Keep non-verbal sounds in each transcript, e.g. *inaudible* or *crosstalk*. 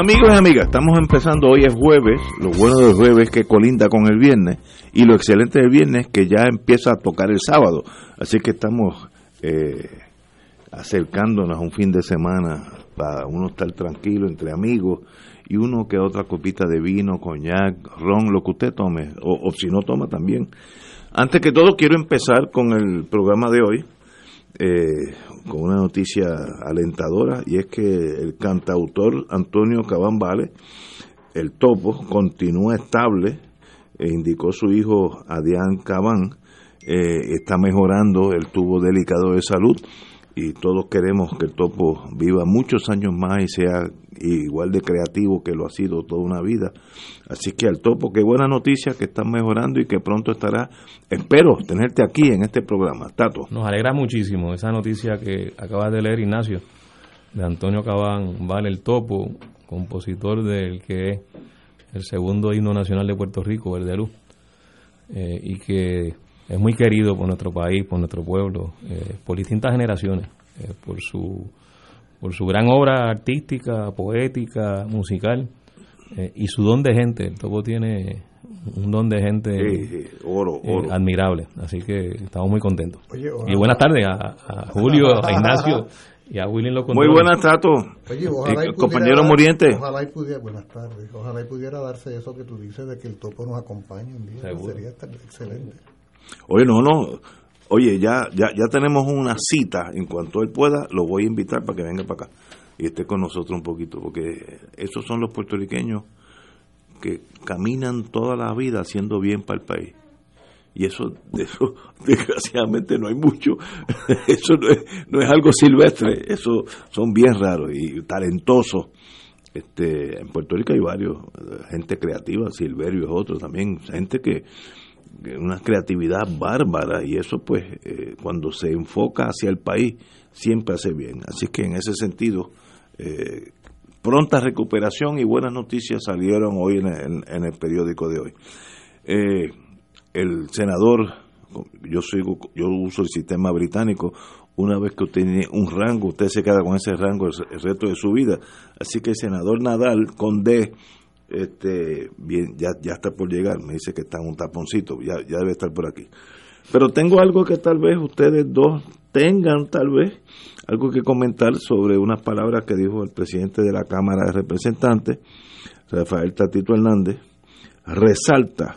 Amigos y amigas, estamos empezando hoy es jueves, lo bueno del jueves que colinda con el viernes y lo excelente del viernes que ya empieza a tocar el sábado. Así que estamos eh, acercándonos a un fin de semana para uno estar tranquilo entre amigos y uno que otra copita de vino, coñac, ron, lo que usted tome, o, o si no toma también. Antes que todo quiero empezar con el programa de hoy. Eh, con una noticia alentadora y es que el cantautor Antonio Cabán Vale, el topo, continúa estable, e indicó su hijo Adrián Cabán, eh, está mejorando, él tuvo delicado de salud y todos queremos que el topo viva muchos años más y sea igual de creativo que lo ha sido toda una vida. Así que al topo, qué buena noticia que están mejorando y que pronto estará. Espero tenerte aquí en este programa. Tato. Nos alegra muchísimo esa noticia que acabas de leer, Ignacio, de Antonio Cabán Vale el Topo, compositor del que es el segundo himno nacional de Puerto Rico, el de Luz, eh, y que es muy querido por nuestro país, por nuestro pueblo, eh, por distintas generaciones, eh, por su por su gran obra artística, poética, musical eh, y su don de gente. El Topo tiene un don de gente Sí, sí, oro, eh, oro. admirable, así que estamos muy contentos. Oye, y buenas tardes a, a Julio, a *laughs* Ignacio y a Willy en los Muy buenas, Tato. Oye, ojalá y Eh, pudiera compañero dar- Muriente. Ojalá y pudiera, buenas tardes. Ojalá y pudiera darse eso que tú dices de que el topo nos acompañe un día. Sería excelente. Oye, no, no. Oye, ya, ya, ya tenemos una cita. En cuanto él pueda, lo voy a invitar para que venga para acá y esté con nosotros un poquito, porque esos son los puertorriqueños que caminan toda la vida haciendo bien para el país. Y eso, de eso *laughs* desgraciadamente no hay mucho. *laughs* Eso no es, no es algo silvestre. Eso son bien raros y talentosos. Este, en Puerto Rico hay varios, eh, gente creativa, Silverio es otro también, gente que, que una creatividad bárbara y eso pues eh, cuando se enfoca hacia el país siempre hace bien. Así que en ese sentido, eh, pronta recuperación y buenas noticias salieron hoy en el, en el periódico de hoy. Eh, el senador, yo sigo, yo uso el sistema británico, una vez que usted tiene un rango, usted se queda con ese rango el, el resto de su vida. Así que el senador Nadal con D, este, bien, ya, ya está por llegar, me dice que está en un taponcito, ya, ya debe estar por aquí. Pero tengo algo que tal vez ustedes dos tengan, tal vez, algo que comentar sobre unas palabras que dijo el presidente de la Cámara de Representantes, Rafael Tatito Hernández, resalta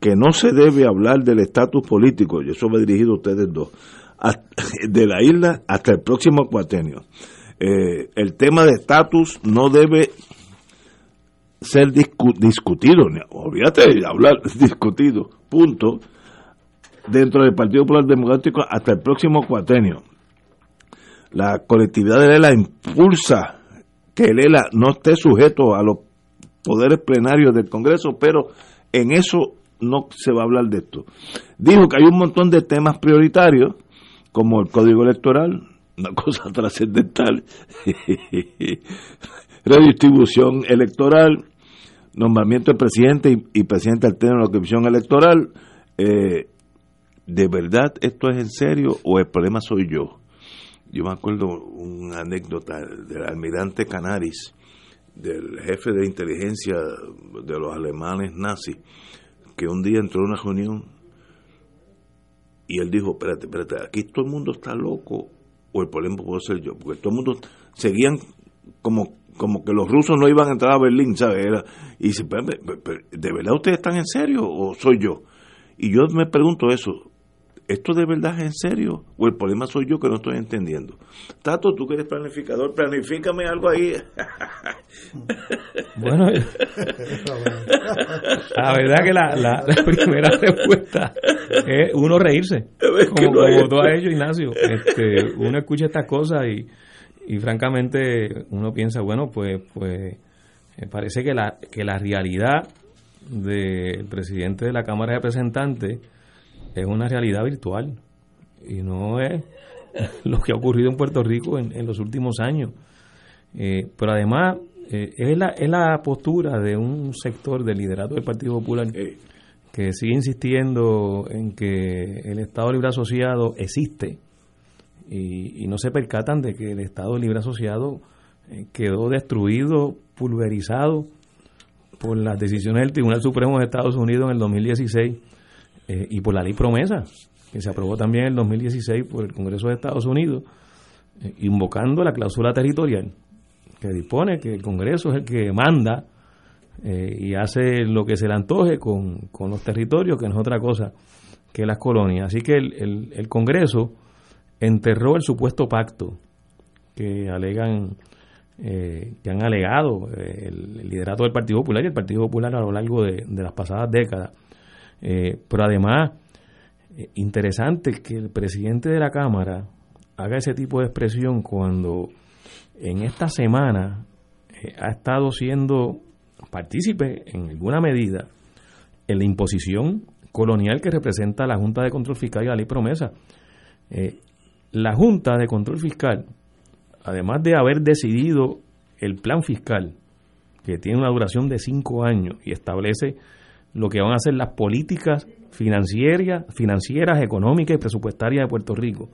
que no se debe hablar del estatus político, y eso va dirigido a ustedes dos, *laughs* de la isla hasta el próximo cuatenio. Eh, el tema de estatus no debe ser discu- discutido, olvídate de hablar, *laughs* discutido, punto, dentro del Partido Popular Democrático hasta el próximo cuatenio. La colectividad de Lela impulsa que el ELA no esté sujeto a los poderes plenarios del Congreso, pero en eso no se va a hablar de esto. Dijo que hay un montón de temas prioritarios, como el código electoral, una *laughs* cosa trascendental, *laughs* redistribución electoral, nombramiento del presidente y, y presidente alterno de la comisión electoral. Eh, ¿De verdad esto es en serio o el problema soy yo? Yo me acuerdo una anécdota del almirante Canaris, del jefe de inteligencia de los alemanes nazis, que un día entró a una reunión Y él dijo, espérate, espérate, aquí todo el mundo está loco o el problema puedo ser yo, porque todo el mundo seguían como como que los rusos no iban a entrar a Berlín, ¿sabes? y dice, ¿de verdad ustedes están en serio o soy yo? Y yo me pregunto eso, ¿esto de verdad es en serio? ¿O el problema soy yo que no estoy entendiendo? Tato, tú que eres planificador, planifícame algo ahí. *laughs* bueno, la verdad que la, la, primera respuesta es uno reírse, como, como tú has hecho, Ignacio. Este, uno escucha estas cosas y, y francamente uno piensa, bueno, pues, pues eh, parece que la, que la realidad del presidente de la Cámara de Representantes es una realidad virtual y no es *laughs* lo que ha ocurrido en Puerto Rico en, los últimos años. Eh, pero además eh, es, la, es la postura de un sector del liderato del Partido Popular que sigue insistiendo en que el Estado Libre Asociado existe y, no se percatan de que el Estado Libre Asociado eh, quedó destruido, pulverizado por las decisiones del Tribunal Supremo de Estados Unidos en el 2016 eh, y por la ley promesa, que se aprobó también en el 2016 por el Congreso de Estados Unidos, eh, invocando la cláusula territorial, que dispone que el Congreso es el que manda y hace lo que se le antoje con, con, los territorios, que no es otra cosa que las colonias. Así que el, el, el Congreso enterró el supuesto pacto que alegan eh, que han alegado eh, el, liderato del Partido Popular y el Partido Popular a lo largo de, las pasadas décadas. Eh, pero además, interesante que el presidente de la Cámara haga ese tipo de expresión cuando en esta semana ha estado siendo partícipe en alguna medida en la imposición colonial que representa la Junta de Control Fiscal y la Ley Promesa. La Junta de Control Fiscal, además de haber decidido el plan fiscal, que tiene una duración de cinco años y establece lo que van a ser las políticas financieras, financieras, económicas y presupuestarias de Puerto Rico.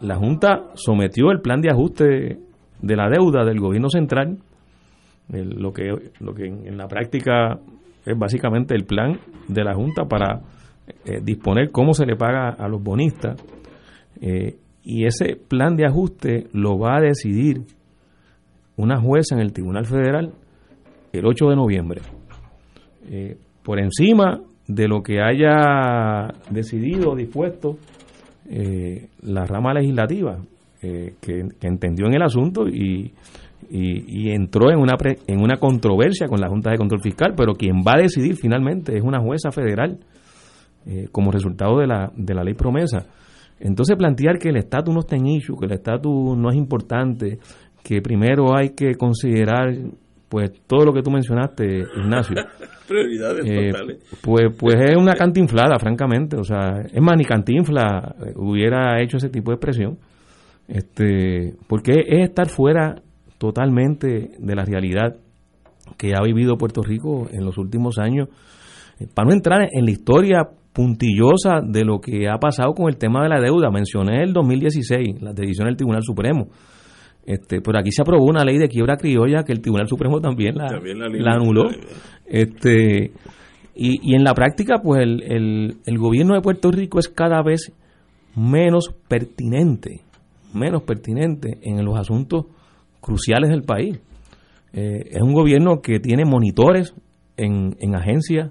La Junta sometió el plan de ajuste de la deuda del gobierno central, lo, que, lo que en, la práctica es básicamente el plan de la Junta para eh, disponer cómo se le paga a los bonistas. Eh, y ese plan de ajuste lo va a decidir una jueza en el Tribunal Federal el 8 de noviembre. Eh, por encima de lo que haya decidido dispuesto eh, la rama legislativa, eh, que, entendió en el asunto y, y, entró en una, en una controversia con la Junta de Control Fiscal, pero quien va a decidir finalmente es una jueza federal como resultado de la, de la ley promesa. Entonces plantear que el estatus no está en issue, que el estatus no es importante, que primero hay que considerar pues todo lo que tú mencionaste, Ignacio. *laughs* Prioridades eh, totales. Pues, pues es una cantinflada, francamente. O sea, es más, ni cantinfla hubiera hecho ese tipo de expresión. Este, porque es estar fuera totalmente de la realidad que ha vivido Puerto Rico en los últimos años. Para no entrar en la historia puntillosa de lo que ha pasado con el tema de la deuda. Mencioné el 2016, la decisión del Tribunal Supremo. Este, pero aquí se aprobó una ley de quiebra criolla que el Tribunal Supremo también la, la, anuló. Este, y, y, en la práctica, pues el, el, gobierno de Puerto Rico es cada vez menos pertinente, menos pertinente en los asuntos cruciales del país. Eh, es un gobierno que tiene monitores en, en agencias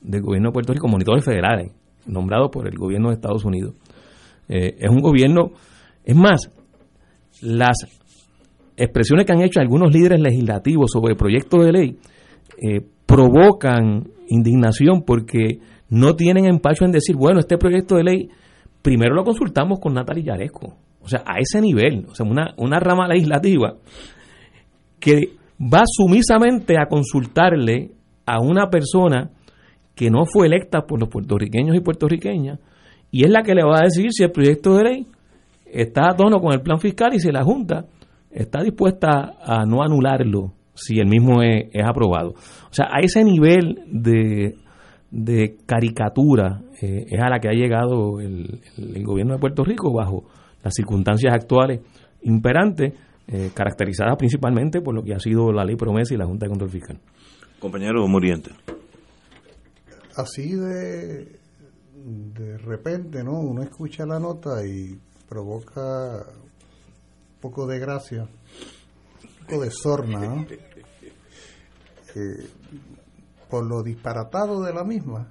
del gobierno de Puerto Rico, monitores federales, nombrados por el gobierno de Estados Unidos. Eh, es un gobierno, es más, las expresiones que han hecho algunos líderes legislativos sobre proyectos de ley eh, provocan indignación porque no tienen empacho en decir, bueno, este proyecto de ley primero lo consultamos con Natalia Yaresco. O sea, a ese nivel, o sea, una, una rama legislativa que va sumisamente a consultarle a una persona que no fue electa por los puertorriqueños y puertorriqueñas y es la que le va a decir si el proyecto de ley está a tono con el plan fiscal y si la Junta está dispuesta a no anularlo si el mismo es, aprobado. O sea, a ese nivel de, de caricatura eh, es a la que ha llegado el, gobierno de Puerto Rico bajo las circunstancias actuales imperantes, eh, caracterizadas principalmente por lo que ha sido la ley promesa y la Junta de Control Fiscal. Compañero Muriente así de, de repente, ¿no? Uno escucha la nota y provoca un poco de gracia, un poco de sorna, ¿no? *laughs* Eh, por lo disparatado de la misma.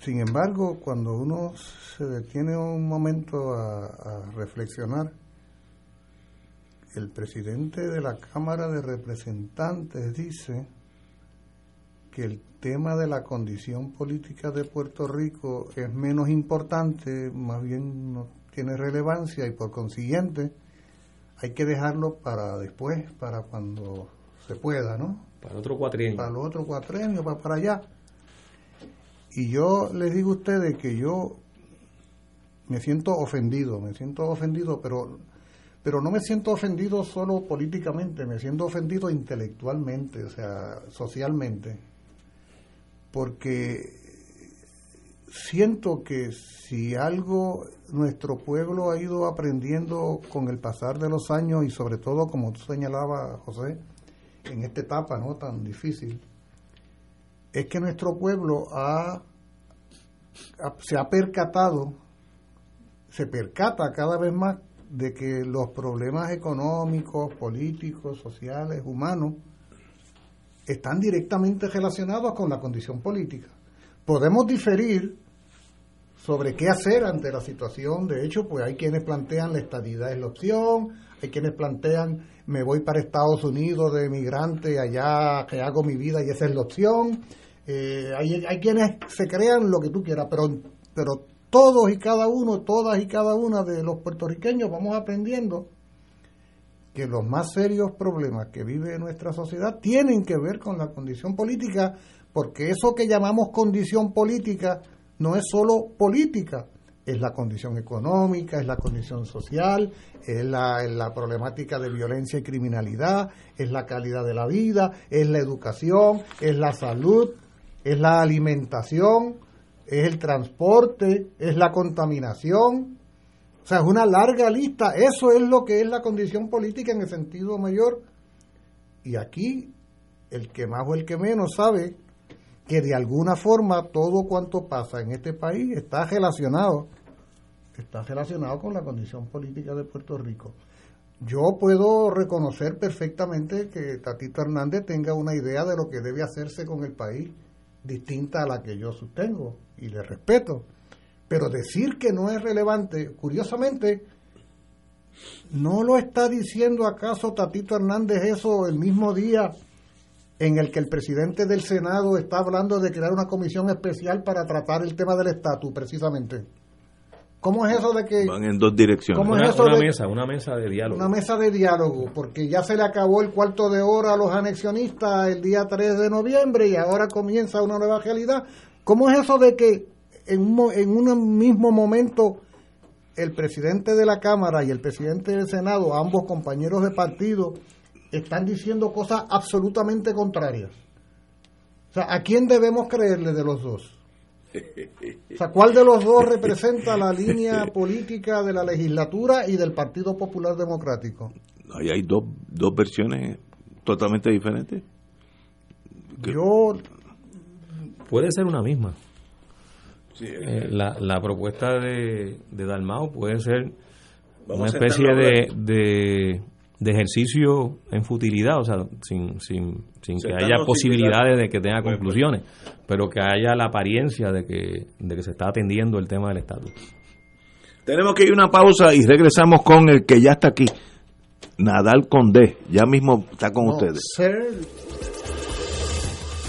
Sin embargo, cuando uno se detiene un momento a, a reflexionar, el presidente de la Cámara de Representantes dice que el tema de la condición política de Puerto Rico es menos importante, más bien no tiene relevancia y por consiguiente hay que dejarlo para después, para cuando se pueda, ¿no? Para otro cuatrienio. Para los otros cuatrienios, para, para allá. Y yo les digo a ustedes que yo me siento ofendido, me siento ofendido, pero pero no me siento ofendido solo políticamente, me siento ofendido intelectualmente, o sea, socialmente, porque siento que si algo nuestro pueblo ha ido aprendiendo con el pasar de los años y sobre todo, como tú señalabas, José, en esta etapa no tan difícil, es que nuestro pueblo ha, se ha percatado, se percata cada vez más de que los problemas económicos, políticos, sociales, humanos, están directamente relacionados con la condición política. Podemos diferir sobre qué hacer ante la situación. De hecho, pues hay quienes plantean la estadidad es la opción, hay quienes plantean me voy para Estados Unidos de migrante, allá que hago mi vida y esa es la opción. Eh, hay, hay quienes se crean lo que tú quieras, pero, pero todos y cada uno, todas y cada una de los puertorriqueños vamos aprendiendo que los más serios problemas que vive nuestra sociedad tienen que ver con la condición política, porque eso que llamamos condición política no es solo política, es la condición económica, es la condición social, es la, es la, problemática de violencia y criminalidad, es la calidad de la vida, es la educación, es la salud, es la alimentación, es el transporte, es la contaminación. O sea, es una larga lista. Eso es lo que es la condición política en el sentido mayor. Y aquí, el que más o el que menos sabe que de alguna forma todo cuanto pasa en este país está relacionado, está relacionado con la condición política de Puerto Rico. Yo puedo reconocer perfectamente que Tatito Hernández tenga una idea de lo que debe hacerse con el país distinta a la que yo sostengo y le respeto. Pero decir que no es relevante, curiosamente, ¿no lo está diciendo acaso Tatito Hernández eso el mismo día en el que el presidente del Senado está hablando de crear una comisión especial para tratar el tema del estatus, precisamente? ¿Cómo es eso de que... Van en dos direcciones. ¿Cómo es eso una mesa, una mesa de diálogo. Una mesa de diálogo, porque ya se le acabó el cuarto de hora a los anexionistas el día 3 de noviembre y ahora comienza una nueva realidad. ¿Cómo es eso de que en un, en un mismo momento el presidente de la Cámara y el presidente del Senado, ambos compañeros de partido, están diciendo cosas absolutamente contrarias? O sea, ¿a quién debemos creerle de los dos? O sea, ¿cuál de los dos representa la línea *laughs* política de la legislatura y del Partido Popular Democrático? Ahí hay dos, dos versiones totalmente diferentes. Yo... Puede ser una misma. Eh, la, la propuesta de, de Dalmao puede ser una especie de, de, de, ejercicio en futilidad, o sea, sin, sin, sin que haya posibilidades de que tenga conclusiones, pero que haya la apariencia de que, de que se está atendiendo el tema del estatus. Tenemos que ir a una pausa y regresamos con el que ya está aquí, Nadal Condé, ya mismo está con no, ustedes. ser-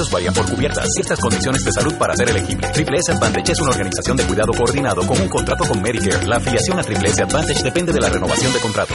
Beneficios varían por cubiertas. Ciertas condiciones de salud para ser elegible. Triple S Advantage es una organización de cuidado coordinado con un contrato con Medicare. La afiliación a Triple S Advantage depende de la renovación de contrato.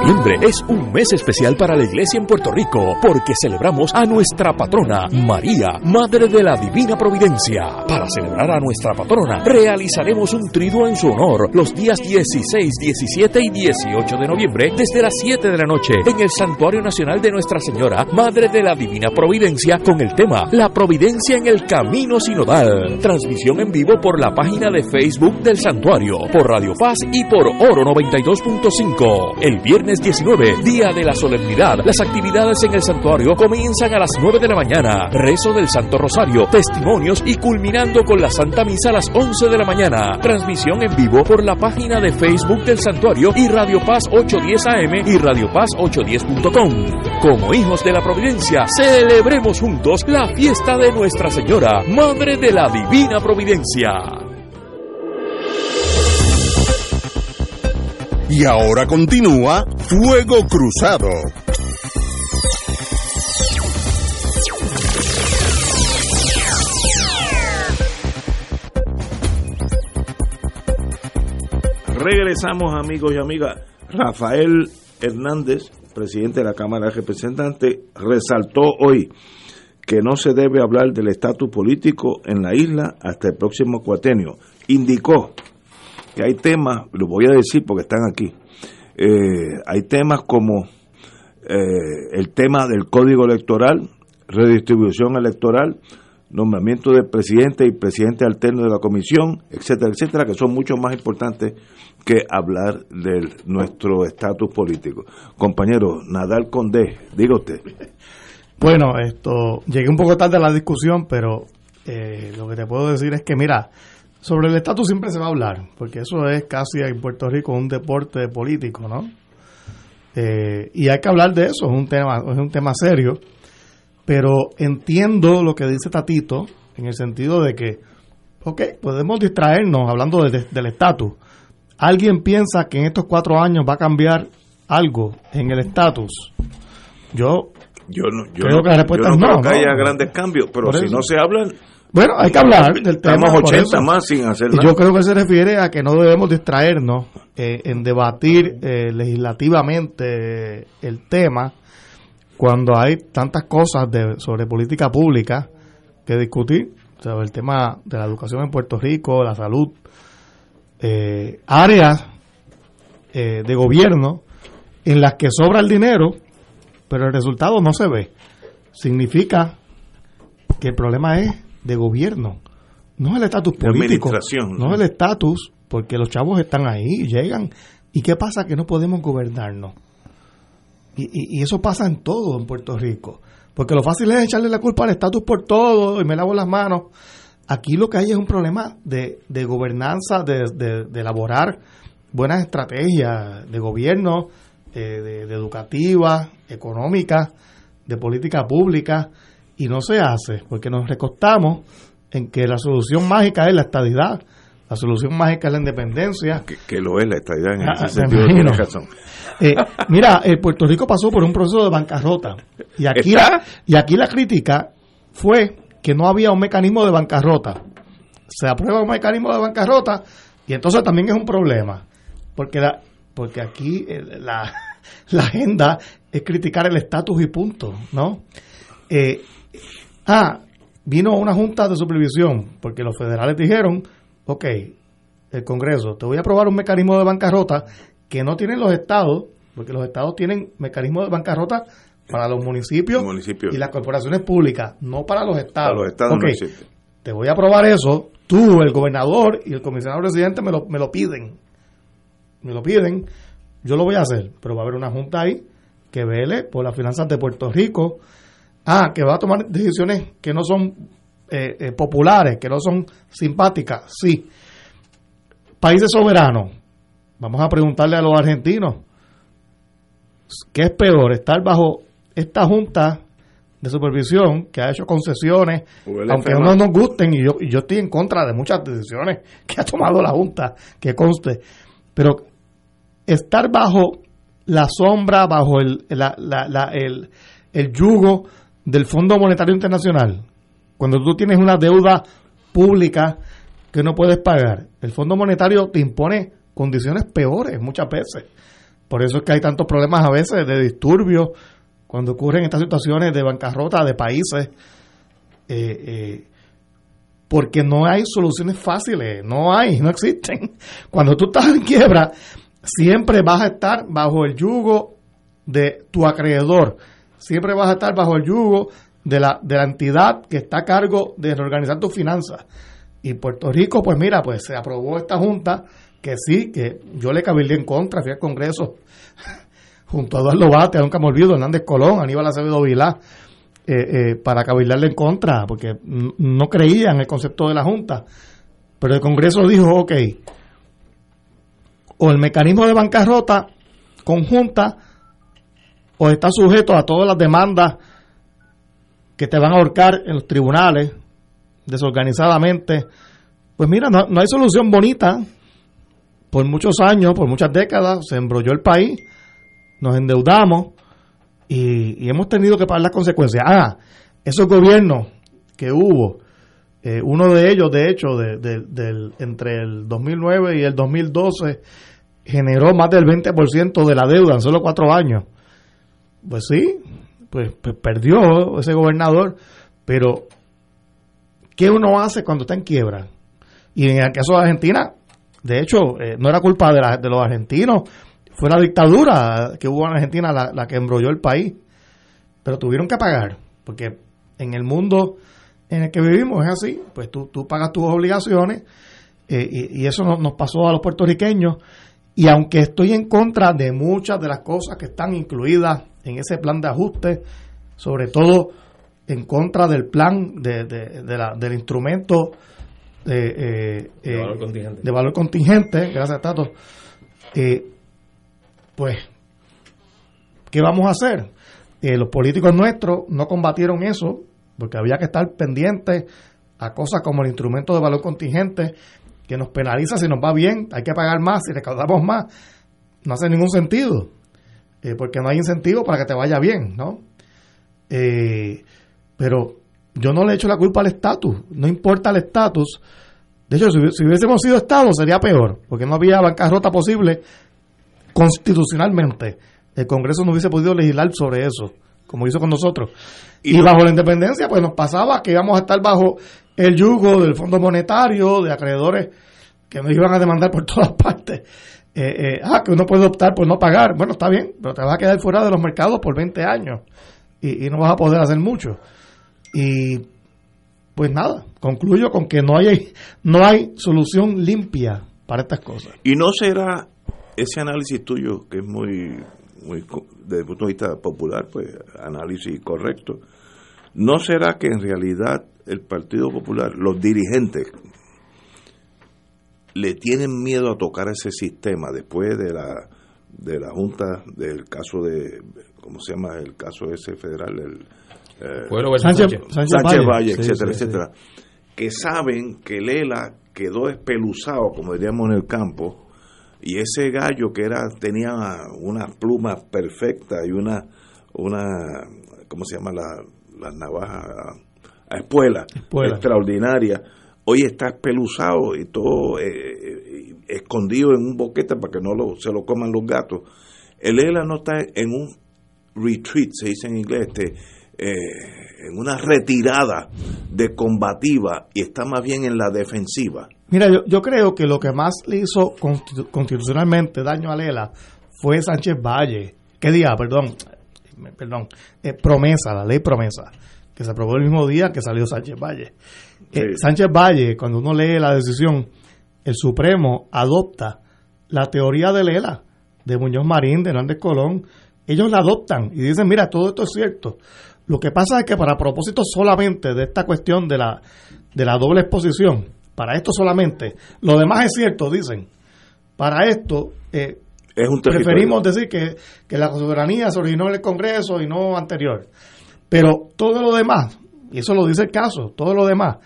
Noviembre es un mes especial para la iglesia en Puerto Rico porque celebramos a nuestra patrona, María, Madre de la Divina Providencia. Para celebrar a nuestra patrona, realizaremos un triduo en su honor los días 16, 17 y 18 de noviembre desde las 7 de la noche en el Santuario Nacional de Nuestra Señora, Madre de la Divina Providencia, con el tema La Providencia en el Camino Sinodal. Transmisión en vivo por la página de Facebook del Santuario, por Radio Paz y por Oro 92.5. El viernes 19, día de la solemnidad. Las actividades en el santuario comienzan a las 9 de la mañana. Rezo del Santo Rosario, testimonios y culminando con la Santa Misa a las 11 de la mañana. Transmisión en vivo por la página de Facebook del santuario y Radio Paz 810 AM y Radio Paz 810.com. Como hijos de la Providencia, celebremos juntos la fiesta de Nuestra Señora, Madre de la Divina Providencia. Y ahora continúa Fuego Cruzado. Regresamos amigos y amigas. Rafael Hernández, presidente de la Cámara de Representantes, resaltó hoy que no se debe hablar del estatus político en la isla hasta el próximo cuatenio. Indicó hay temas, lo voy a decir porque están aquí, eh, hay temas como eh, el tema del código electoral, redistribución electoral, nombramiento del presidente y presidente alterno de la comisión, etcétera, etcétera, que son mucho más importantes que hablar de nuestro estatus político. Compañero Nadal Condé, diga usted. Bueno, esto llegué un poco tarde a la discusión, pero eh, lo que te puedo decir es que, mira, sobre el estatus siempre se va a hablar, porque eso es casi en Puerto Rico un deporte político, ¿no? Eh, y hay que hablar de eso, es un tema, es un tema serio, pero entiendo lo que dice Tatito en el sentido de que, ok, podemos distraernos hablando de- del estatus. ¿Alguien piensa que en estos cuatro años va a cambiar algo en el estatus? Yo Yo no, yo Creo no- que la respuesta yo no es no, creo que haya grandes cambios, pero si no se hablan, Bueno, hay que hablar del tema. estamos por 80 eso. más sin hacer nada. Yo creo que se refiere a que no debemos distraernos eh, en debatir eh, legislativamente el tema cuando hay tantas cosas de, sobre política pública que discutir, sobre el tema de la educación en Puerto Rico, la salud, eh, áreas eh, de gobierno en las que sobra el dinero, pero el resultado no se ve. Significa que el problema es de gobierno, no es el estatus político, no es el estatus, porque los chavos están ahí, llegan. ¿Y qué pasa? Que no podemos gobernarnos. Y, y- y eso pasa en todo en Puerto Rico. Porque lo fácil es echarle la culpa al estatus por todo y me lavo las manos. Aquí lo que hay es un problema de, de gobernanza, de, de- de elaborar buenas estrategias de gobierno, eh, de, de educativas, económicas, de política pública, y no se hace, porque nos recostamos en que la solución mágica es la estadidad, la solución mágica es la independencia, que, que lo es la estadidad en Ah, ese me sentido tiene razón. eh, mira, el Puerto Rico pasó por un proceso de bancarrota. Y aquí, ¿Está? la, y aquí la crítica fue que no había un mecanismo de bancarrota. Se aprueba un mecanismo de bancarrota y entonces también es un problema. Porque, la, porque aquí eh, la, *laughs* la agenda es criticar el estatus y punto, ¿no? Eh, ah, vino una junta de supervisión porque los federales dijeron, ok, el Congreso, te voy a aprobar un mecanismo de bancarrota que no tienen los estados, porque los estados tienen mecanismos de bancarrota para los municipios, municipios. y las corporaciones públicas, no para los estados. Para los estados no te voy a aprobar eso, tú, el gobernador y el comisionado residente me lo, me lo piden. Me lo piden, yo lo voy a hacer, pero va a haber una junta ahí que vele por las finanzas de Puerto Rico. Ah, que va a tomar decisiones que no son eh, eh, populares, que no son simpáticas, sí. Países soberanos, vamos a preguntarle a los argentinos, ¿qué es peor? ¿Estar bajo esta junta de supervisión que ha hecho concesiones, aunque no nos gusten, y yo, y yo estoy en contra de muchas decisiones que ha tomado la junta, que conste, pero estar bajo la sombra, bajo el, la- la- la- el, el yugo del Fondo Monetario Internacional, cuando tú tienes una deuda pública que no puedes pagar, el Fondo Monetario te impone condiciones peores muchas veces. Por eso es que hay tantos problemas a veces de disturbios cuando ocurren estas situaciones de bancarrota de países. eh, eh, porque no hay soluciones fáciles, no hay, no existen. Cuando tú estás en quiebra, siempre vas a estar bajo el yugo de tu acreedor, siempre vas a estar bajo el yugo de la, de la entidad que está a cargo de reorganizar tus finanzas. Y Puerto Rico, pues mira, pues se aprobó esta junta que sí, que yo le cabildé en contra, fui al Congreso *laughs* junto a Eduardo Bate, nunca me olvido, Hernández Colón, Aníbal Acevedo Vilá, eh, eh, para cabildarle en contra, porque no creían el concepto de la Junta. Pero el Congreso dijo, ok, o el mecanismo de bancarrota conjunta, o está sujeto a todas las demandas que te van a ahorcar en los tribunales desorganizadamente. Pues mira, no, no hay solución bonita. Por muchos años, por muchas décadas, se embrolló el país, nos endeudamos y, y hemos tenido que pagar las consecuencias. Ah, esos gobiernos que hubo, eh, uno de ellos, de hecho, de- de- del, entre el 2009 y el 2012, generó más del 20% de la deuda en solo cuatro años. Pues sí, pues, pues perdió ese gobernador, pero ¿qué uno hace cuando está en quiebra? Y en el caso de Argentina, de hecho, eh, no era culpa de, la- de los argentinos, fue la dictadura que hubo en Argentina la, que embrolló el país. Pero tuvieron que pagar, porque en el mundo en el que vivimos es así, pues tú, tú pagas tus obligaciones eh, y, y eso nos, nos pasó a los puertorriqueños. Y aunque estoy en contra de muchas de las cosas que están incluidas en ese plan de ajuste, sobre todo en contra del plan de, de- de la- del instrumento eh, eh, De valor contingente. de valor contingente, gracias Tato, eh, pues, ¿qué vamos a hacer? Eh, los políticos nuestros no combatieron eso porque había que estar pendientes a cosas como el instrumento de valor contingente que nos penaliza si nos va bien, hay que pagar más, si recaudamos más, no hace ningún sentido, eh, porque no hay incentivo para que te vaya bien, ¿no? Eh, pero yo no le echo la culpa al estatus, no importa el estatus. De hecho, si, hubi- si hubiésemos sido Estado sería peor, porque no había bancarrota posible constitucionalmente. El Congreso no hubiese podido legislar sobre eso, como hizo con nosotros. Y, bajo la independencia, pues nos pasaba que íbamos a estar bajo el yugo del Fondo Monetario, de acreedores que nos iban a demandar por *laughs* todas partes. Eh, eh, ah, que uno puede optar por no pagar. Bueno, está bien, pero te vas a quedar fuera de los mercados por 20 años y, no vas a poder hacer mucho. Y pues nada, concluyo con que no hay, no hay solución limpia para estas cosas. Y no será ese análisis tuyo, que es muy, muy desde el punto de vista popular, pues análisis correcto, ¿no será que en realidad el Partido Popular, los dirigentes, le tienen miedo a tocar ese sistema después de la de la Junta del caso de, ¿cómo se llama? El caso ese federal, el... eh, Pueblo versus Sánchez, Sánchez. Sánchez Sánchez Valle. Valle, Sí, etcétera, sí, sí. etcétera, que saben que Lela quedó espeluzado, como diríamos en el campo, y ese gallo que era tenía unas plumas perfectas y una, una ¿cómo se llama? La, las navajas a espuela, Espuela. extraordinaria, hoy está espeluzado y todo eh, eh, escondido en un boquete para que no lo, se lo coman los gatos. El Lela no está en un retreat, se dice en inglés, este, eh, en una retirada de combativa y está más bien en la defensiva. Mira, yo, creo que lo que más le hizo constitu- constitucionalmente daño a Lela fue Sánchez Valle. ¿Qué día? Perdón. perdón, eh, promesa, la ley promesa, que se aprobó el mismo día que salió Sánchez Valle. Eh, Sánchez Valle, cuando uno lee la decisión, el Supremo adopta la teoría de Lela, de Muñoz Marín, de Hernández Colón, ellos la adoptan y dicen, mira, todo esto es cierto. Lo que pasa es que para propósito solamente de esta cuestión de la, de la doble exposición, para esto solamente, lo demás es cierto, dicen. Para esto, eh, Es un preferimos decir que, que la soberanía se originó en el Congreso y no anterior. Pero todo lo demás, y eso lo dice el caso, todo lo demás,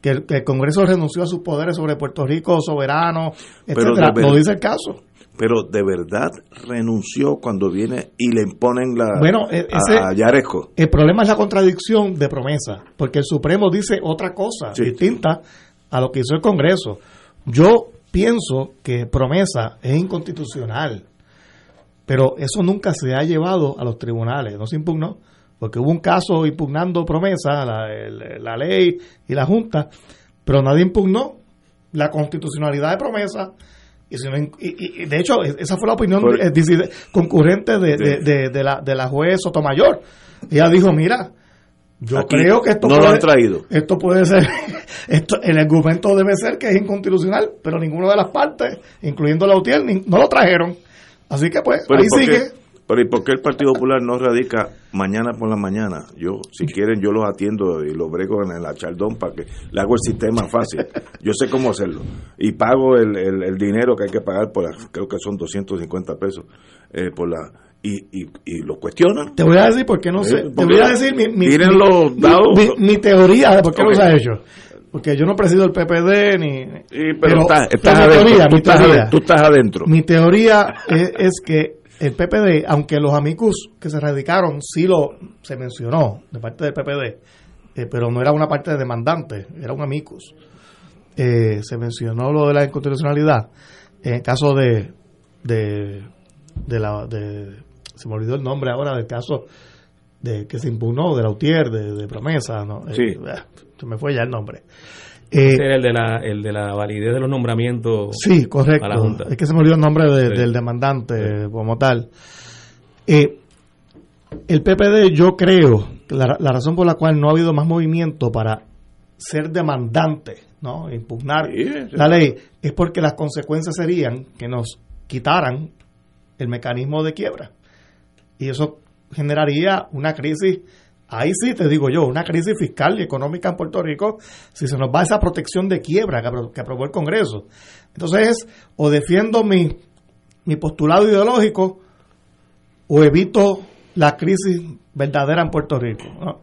que el, que el Congreso renunció a sus poderes sobre Puerto Rico, soberano, etcétera, lo dice el caso. Pero de verdad renunció cuando viene y le imponen la Bueno, e- ese- a Yaresco. El problema es la contradicción de promesa, porque el Supremo dice otra cosa Sí. distinta a lo que hizo el Congreso. Yo pienso que promesa es inconstitucional, pero eso nunca se ha llevado a los tribunales, no se impugnó, porque hubo un caso impugnando promesa, la, la ley y la Junta, pero nadie impugnó la constitucionalidad de promesa. Y, y- y- de hecho, esa fue la opinión Por- eh, concurrente de, de- de- de la, de la juez Sotomayor. Ella dijo, mira, yo Aquí creo que esto no lo puede, han traído. esto puede ser, *laughs* esto, el argumento debe ser que es inconstitucional, pero ninguna de las partes, incluyendo la UTIER, ni- no lo trajeron. Así que pues, Pero, ahí ¿y por sigue. qué, pero ¿y por qué el Partido Popular no radica mañana por la mañana? Yo, si quieren, yo los atiendo y los brego en la chaldón para que le hago el sistema fácil. Yo sé cómo hacerlo. Y pago el, el, el dinero que hay que pagar por, la- creo que son 250 pesos eh, por la... Y, y, y lo cuestionan. Te voy a decir por qué no sé. Eh, Te porque voy a decir mi, mi, miren mi- los mi- dados. mi- mi teoría de por qué Ok. no se ha hecho. Porque yo no presido el PPD ni. Sí, pero, estás, estás pero mi adentro, teoría, tú, mi estás teoría. adentro, tú estás adentro. Mi teoría es, es que el PPD, aunque los amicus que se radicaron sí lo se mencionó de parte del PPD, eh, pero no era una parte demandante, era un amicus. Eh, se mencionó lo de la inconstitucionalidad en el caso de de, de la de, se me olvidó el nombre ahora del caso de que se impugnó de la UTIER de, de promesa no Eh, Sí. eh, se me fue ya el nombre Eh, Ese era el de la, el de la validez de los nombramientos Sí, correcto. a la Junta. Es que se me olvidó el nombre de- Sí. del demandante como tal. Eh, el PPD, yo creo, la, la razón por la cual no ha habido más movimiento para ser demandante, ¿no? impugnar sí. la ley, es porque las consecuencias serían que nos quitaran el mecanismo de quiebra. Y eso generaría una crisis, ahí sí te digo yo, una crisis fiscal y económica en Puerto Rico si se nos va esa protección de quiebra que, apro- que aprobó el Congreso. Entonces es o defiendo mi, mi postulado ideológico o evito la crisis verdadera en Puerto Rico. ¿no?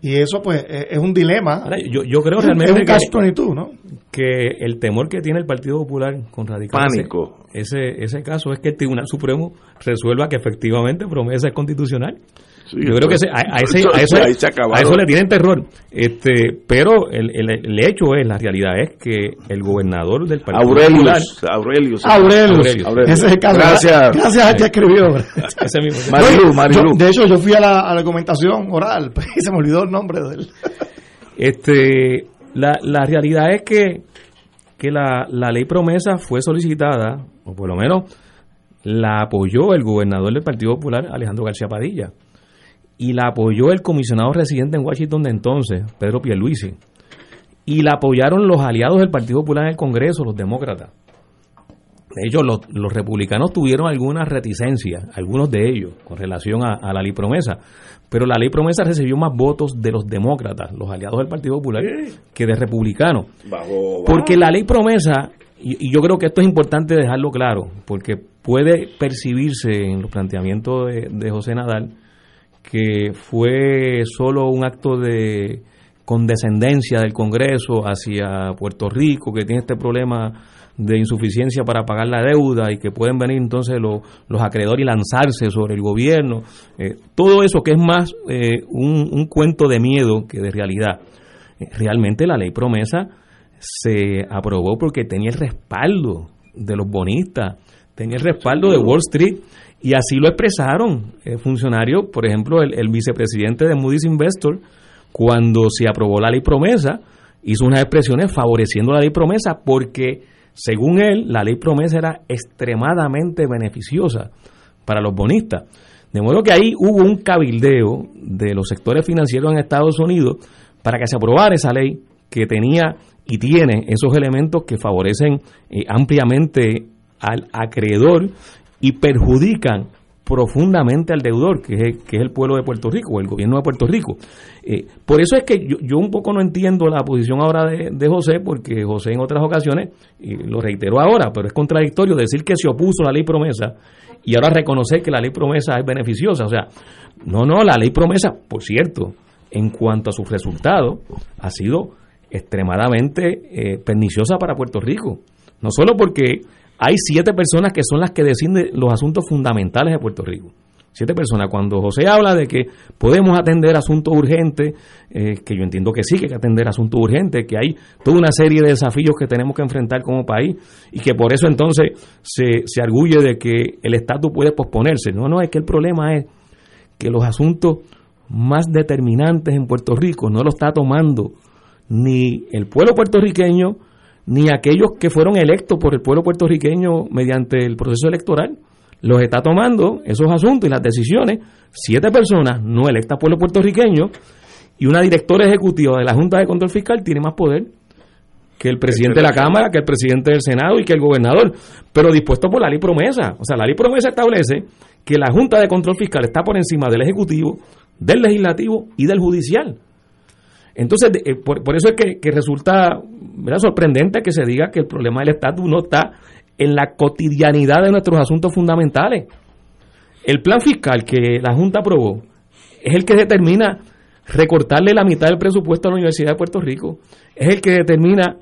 Y eso pues es, es un dilema. Ahora, yo, yo creo es, realmente un que, 22, ¿no? que el temor que tiene el Partido Popular con radicarse Pánico. ese, ese caso es que el Tribunal Supremo resuelva que efectivamente promesa es constitucional. Sí, Yo creo que ese- a, a ese, *laughs* a, eso, se a eso le tienen terror. Este, pero el, el, el hecho es, la realidad es que el gobernador del Partido Popular, Aurelius. Aurelius. Aurelius. Aurelius. Ese es el caso. Gracias. *laughs* Gracias a que escribió. *laughs* ese mismo, Marilu, Yo- de hecho, yo fui a la, a la oral y se me olvidó el nombre de él. Este, la, la realidad es que, que la, la ley promesa fue solicitada, o por lo menos la apoyó el gobernador del Partido Popular, Alejandro García Padilla, y la apoyó el comisionado residente en Washington de entonces, Pedro Pierluisi, y la apoyaron los aliados del Partido Popular en el Congreso, los demócratas. De hecho, los, los republicanos tuvieron alguna reticencia, algunos de ellos, con relación a, a la ley promesa. Pero la ley promesa recibió más votos de los demócratas, los aliados del Partido Popular, que de republicanos. Porque la ley promesa, y, y yo creo que esto es importante dejarlo claro, porque puede percibirse en los planteamientos de, de José Nadal que fue solo un acto de condescendencia del Congreso hacia Puerto Rico, que tiene este problema de insuficiencia para pagar la deuda y que pueden venir entonces los, los acreedores y lanzarse sobre el gobierno. Eh, todo eso que es más eh, un, un cuento de miedo que de realidad. Eh, realmente la ley promesa se aprobó porque tenía el respaldo de los bonistas, tenía el respaldo de Wall Street y así lo expresaron eh, funcionarios, por ejemplo, el, el vicepresidente de Moody's Investor, cuando se aprobó la ley promesa, hizo unas expresiones favoreciendo la ley promesa porque, según él, la ley promesa era extremadamente beneficiosa para los bonistas. De modo que ahí hubo un cabildeo de los sectores financieros en Estados Unidos para que se aprobara esa ley que tenía y tiene esos elementos que favorecen eh, ampliamente al acreedor y perjudican profundamente al deudor, que es, que es el pueblo de Puerto Rico, el gobierno de Puerto Rico. Eh, por eso es que yo, yo, un poco no entiendo la posición ahora de, de, José, porque José en otras ocasiones, y lo reitero ahora, pero es contradictorio decir que se opuso a la ley promesa y ahora reconocer que la ley promesa es beneficiosa. O sea, no, no, la ley promesa, por cierto, en cuanto a sus resultados, ha sido extremadamente eh, perniciosa para Puerto Rico. No solo porque hay siete personas que son las que deciden los asuntos fundamentales de Puerto Rico. Siete personas. Cuando José habla de que podemos atender asuntos urgentes, eh, que yo entiendo que sí, que hay que atender asuntos urgentes, que hay toda una serie de desafíos que tenemos que enfrentar como país y que por eso entonces se, se arguye de que el estatus puede posponerse. No, no, es que el problema es que los asuntos más determinantes en Puerto Rico no lo está tomando ni el pueblo puertorriqueño, ni aquellos que fueron electos por el pueblo puertorriqueño mediante el proceso electoral. Los está tomando esos asuntos y las decisiones siete personas no electas por el puertorriqueño y una directora ejecutiva de la Junta de Control Fiscal tiene más poder que el presidente de la Cámara, que el presidente del Senado y que el gobernador, pero dispuesto por la ley promesa. O sea, la ley promesa establece que la Junta de Control Fiscal está por encima del Ejecutivo, del Legislativo y del Judicial. Entonces, eh, por, eso es que, resulta sorprendente que se diga que el problema del estatus no está en la cotidianidad de nuestros asuntos fundamentales. El plan fiscal que la Junta aprobó es el que determina recortarle la mitad del presupuesto a la Universidad de Puerto Rico, es el que determina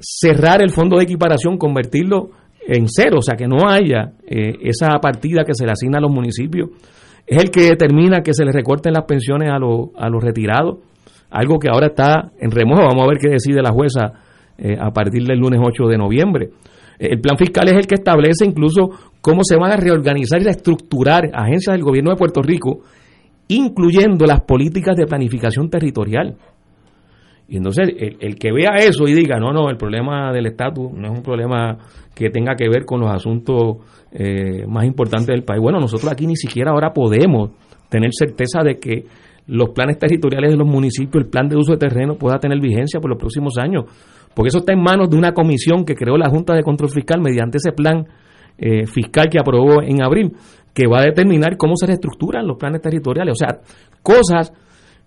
cerrar el fondo de equiparación, convertirlo en cero, o sea, que no haya eh, esa partida que se le asigna a los municipios, es el que determina que se le recorten las pensiones a, los a los retirados, algo que ahora está en remojo, vamos a ver qué decide la jueza eh, a partir del lunes 8 de noviembre. El plan fiscal es el que establece incluso cómo se van a reorganizar y reestructurar agencias del gobierno de Puerto Rico, incluyendo las políticas de planificación territorial. Y entonces el, el, que vea eso y diga, no, no, el problema del estatus no es un problema que tenga que ver con los asuntos eh, más importantes del país. Bueno, nosotros aquí ni siquiera ahora podemos tener certeza de que los planes territoriales de los municipios, el plan de uso de terreno pueda tener vigencia por los próximos años, porque eso está en manos de una comisión que creó la Junta de Control Fiscal mediante ese plan eh, fiscal que aprobó en abril, que va a determinar cómo se reestructuran los planes territoriales, o sea, cosas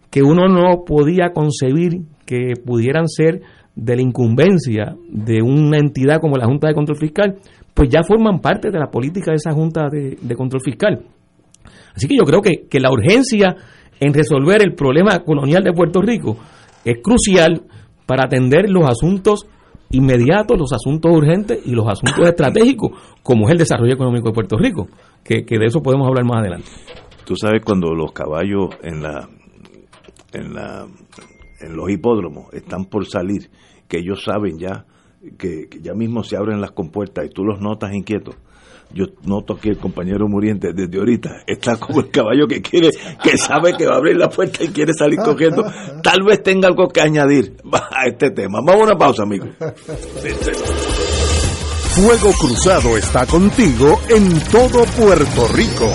que uno no podía concebir que pudieran ser de la incumbencia de una entidad como la Junta de Control Fiscal, pues ya forman parte de la política de esa Junta de, de Control Fiscal. Así que yo creo que, que la urgencia en resolver el problema colonial de Puerto Rico es crucial para atender los asuntos inmediatos, los asuntos urgentes y los asuntos estratégicos, como es el desarrollo económico de Puerto Rico, que, de eso podemos hablar más adelante. Tú sabes cuando los caballos en la en la en los hipódromos están por salir, que ellos saben ya que, que ya mismo se abren las compuertas y tú los notas inquietos yo noto que el compañero muriente desde ahorita está como el caballo que quiere, que sabe que va a abrir la puerta y quiere salir cogiendo. Tal vez tenga algo que añadir *laughs* a este tema. Vamos a una pausa, amigo. Fuego Cruzado está contigo en todo Puerto Rico.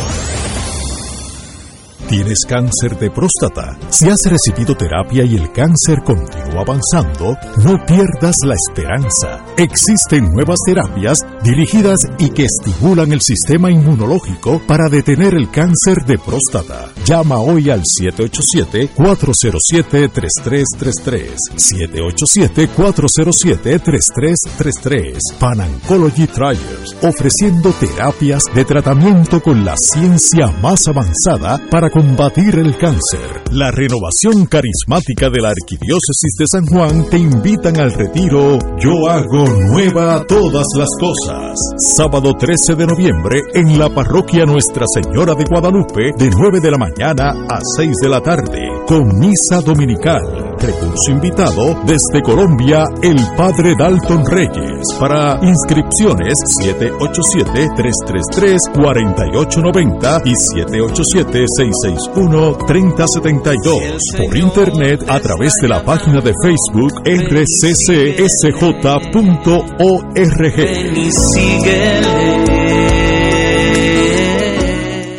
¿Tienes cáncer de próstata? Si has recibido terapia y el cáncer continúa avanzando, no pierdas la esperanza. Existen nuevas terapias dirigidas y que estimulan el sistema inmunológico para detener el cáncer de próstata. Llama hoy al 787-407-3333. 787-407-3333. Pan Oncology Trials, ofreciendo terapias de tratamiento con la ciencia más avanzada para combatir el cáncer. La renovación carismática de la Arquidiócesis de San Juan te invitan al retiro Yo hago nueva todas las cosas. Sábado 13 de noviembre en la parroquia Nuestra Señora de Guadalupe de 9 de la mañana a 6 de la tarde con misa dominical. Recurso invitado desde Colombia el Padre Dalton Reyes. Para inscripciones 787-333-4890 y 787-661-3072. Por internet a través de la página de Facebook rccsj.org.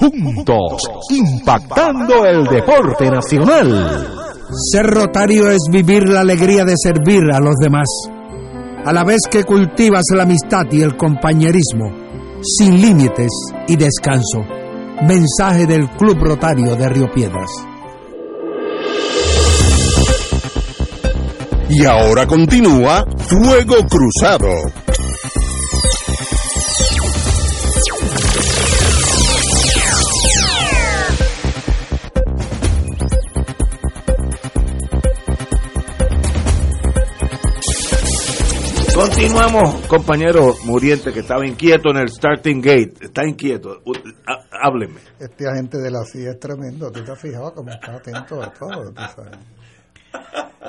Juntos, impactando el deporte nacional. Ser rotario es vivir la alegría de servir a los demás, a la vez que cultivas la amistad y el compañerismo, sin límites y descanso. Mensaje del Club Rotario de Río Piedras. Y ahora continúa Fuego Cruzado. Continuamos, compañero Muriente, que estaba inquieto en el starting gate. Está inquieto. Hábleme. Este agente de la CIA es tremendo. ¿Tú te has fijado cómo está atento a todo? tú sabes?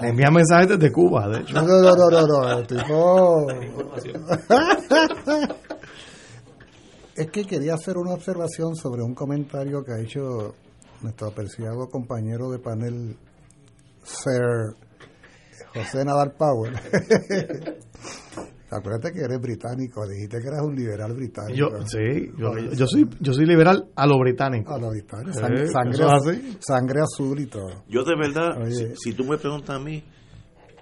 Le envía mensajes desde Cuba, de hecho. No, no, no, no, no, no, el tipo... *laughs* es que quería hacer una observación sobre un comentario que ha hecho nuestro apreciado compañero de panel, Sir José Nadal Power. *laughs* Acuérdate que eres británico, dijiste que eras un liberal británico. Yo, sí, yo, yo soy, yo soy liberal a lo británico. A lo británico, Sí, sangre, sangre, eso es así. sangre azul y todo. Yo de verdad, si, si tú me preguntas a mí,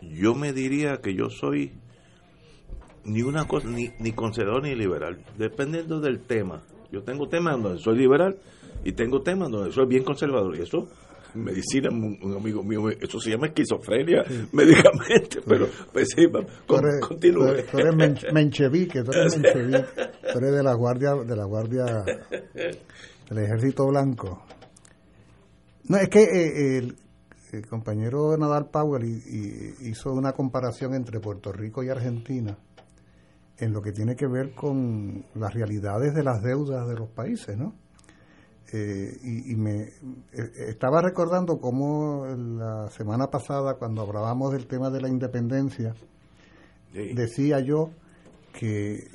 yo me diría que yo soy ni una cosa, ni, ni conservador ni liberal, dependiendo del tema. Yo tengo temas donde soy liberal y tengo temas donde soy bien conservador. Y eso, medicina, un, amigo mío, eso se llama esquizofrenia médicamente, pero pues sí, va, Tú eres, continúe. tú eres- tú eres men- menchevique, tú eres *laughs* menchevique, tú eres de la guardia, de la guardia del ejército blanco. No, es que eh, el, el compañero Nadal Powell hi- hizo una comparación entre Puerto Rico y Argentina en lo que tiene que ver con las realidades de las deudas de los países, ¿no? Eh, y, y me eh, estaba recordando cómo la semana pasada cuando hablábamos del tema de la independencia Sí. decía yo que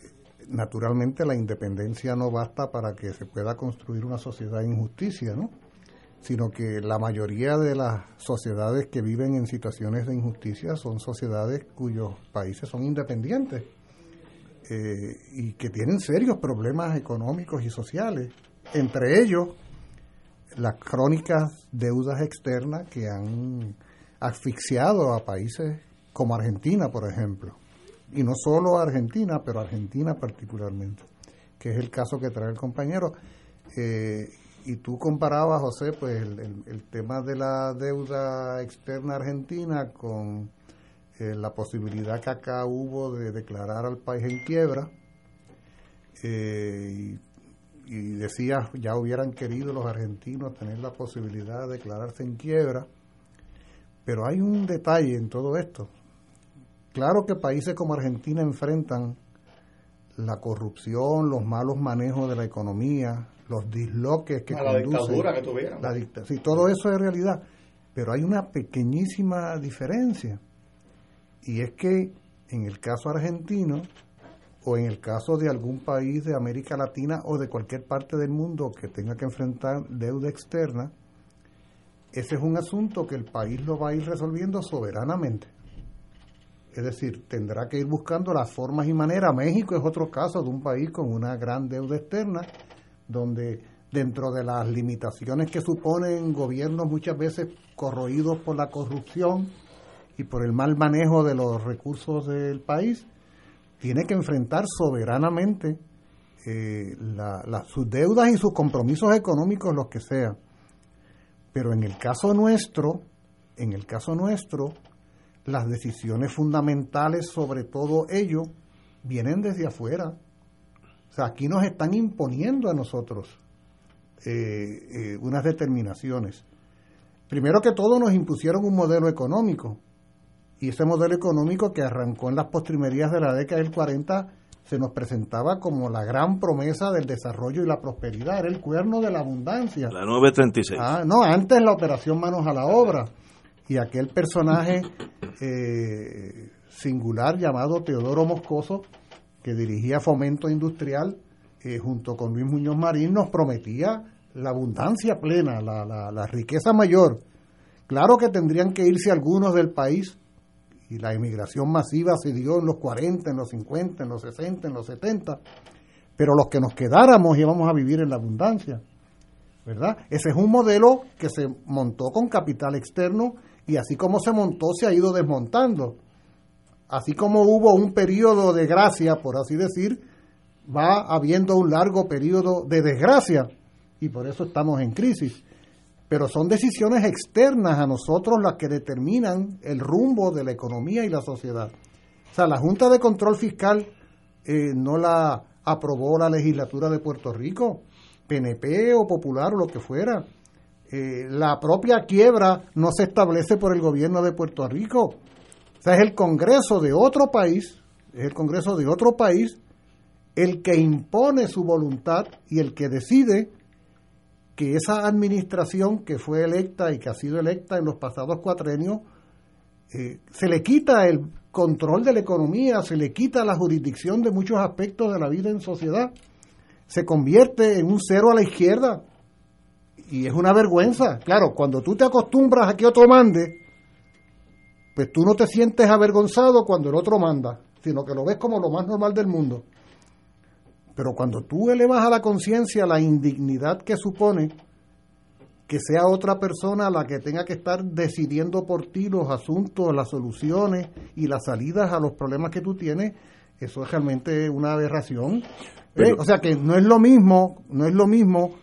naturalmente la independencia no basta para que se pueda construir una sociedad en justicia, ¿no? sino que la mayoría de las sociedades que viven en situaciones de injusticia son sociedades cuyos países son independientes eh, y que tienen serios problemas económicos y sociales, entre ellos las crónicas deudas externas que han asfixiado a países como Argentina, por ejemplo, y no solo a Argentina, pero a Argentina particularmente, que es el caso que trae el compañero. Eh, y tú comparabas, José, pues el, el- tema de la deuda externa argentina con eh, la posibilidad que acá hubo de declarar al país en quiebra. Eh, y, decías, ya hubieran querido los argentinos tener la posibilidad de declararse en quiebra. Pero hay un detalle en todo esto. Claro que países como Argentina enfrentan la corrupción, los malos manejos de la economía, los disloques que la conducen- dictadura que tuvieron. la dicta- sí, todo eso es realidad. Pero hay una pequeñísima diferencia. Y es que en el caso argentino, o en el caso de algún país de América Latina o de cualquier parte del mundo que tenga que enfrentar deuda externa, ese es un asunto que el país lo va a ir resolviendo soberanamente. Es decir, tendrá que ir buscando las formas y maneras. México es otro caso de un país con una gran deuda externa, donde dentro de las limitaciones que suponen gobiernos muchas veces corroídos por la corrupción y por el mal manejo de los recursos del país, tiene que enfrentar soberanamente eh, sus deudas y sus compromisos económicos, los que sean. Pero en el caso nuestro, en el caso nuestro, las decisiones fundamentales sobre todo ello vienen desde afuera. O sea, aquí nos están imponiendo a nosotros eh, eh, unas determinaciones. Primero que todo nos impusieron un modelo económico y ese modelo económico que arrancó en las postrimerías de la década del 40 se nos presentaba como la gran promesa del desarrollo y la prosperidad, era el cuerno de la abundancia. La 936. Ah, no, antes la operación Manos a la Obra. Y aquel personaje eh, singular llamado Teodoro Moscoso, que dirigía Fomento Industrial, eh, junto con Luis Muñoz Marín, nos prometía la abundancia plena, la, la, la riqueza mayor. Claro que tendrían que irse algunos del país, y la inmigración masiva se dio en los 40, en los 50, en los 60, en los 70, pero los que nos quedáramos íbamos a vivir en la abundancia. ¿verdad? Ese es un modelo que se montó con capital externo y así como se montó se ha ido desmontando. Así como hubo un periodo de gracia, por así decir, va habiendo un largo periodo de desgracia y por eso estamos en crisis. Pero son decisiones externas a nosotros las que determinan el rumbo de la economía y la sociedad. O sea, la Junta de Control Fiscal eh, no la aprobó la legislatura de Puerto Rico, PNP o Popular o lo que fuera. Eh, la propia quiebra no se establece por el gobierno de Puerto Rico. O sea, es el Congreso de otro país, es el Congreso de otro país el que impone su voluntad y el que decide que esa administración que fue electa y que ha sido electa en los pasados cuatrenios, eh, se le quita el control de la economía, se le quita la jurisdicción de muchos aspectos de la vida en sociedad, se convierte en un cero a la izquierda y es una vergüenza. Claro, cuando tú te acostumbras a que otro mande, pues tú no te sientes avergonzado cuando el otro manda, sino que lo ves como lo más normal del mundo. Pero cuando tú elevas a la conciencia la indignidad que supone que sea otra persona la que tenga que estar decidiendo por ti los asuntos, las soluciones y las salidas a los problemas que tú tienes, eso es realmente una aberración. ¿Eh? O sea que no es lo mismo, no es lo mismo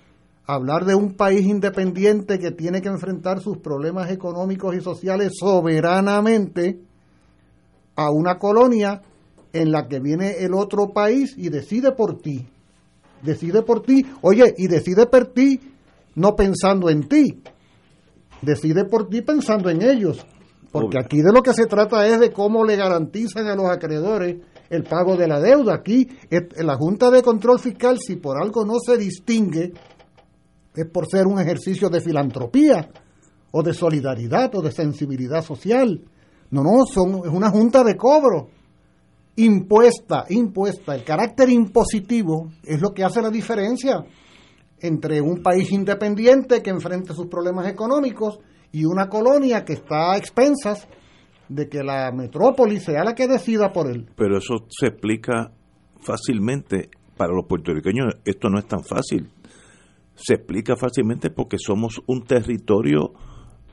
hablar de un país independiente que tiene que enfrentar sus problemas económicos y sociales soberanamente a una colonia en la que viene el otro país y decide por ti. Decide por ti, oye, y decide por ti no pensando en ti. Decide por ti pensando en ellos. Porque aquí de lo que se trata es de cómo le garantizan a los acreedores el pago de la deuda. Aquí la Junta de Control Fiscal, si por algo no se distingue, es por ser un ejercicio de filantropía o de solidaridad o de sensibilidad social. No, no, son, es una junta de cobro impuesta, impuesta. El carácter impositivo es lo que hace la diferencia entre un país independiente que enfrente sus problemas económicos y una colonia que está a expensas de que la metrópoli sea la que decida por él. Pero eso se explica fácilmente. Para los puertorriqueños esto no es tan fácil. Se explica fácilmente porque somos un territorio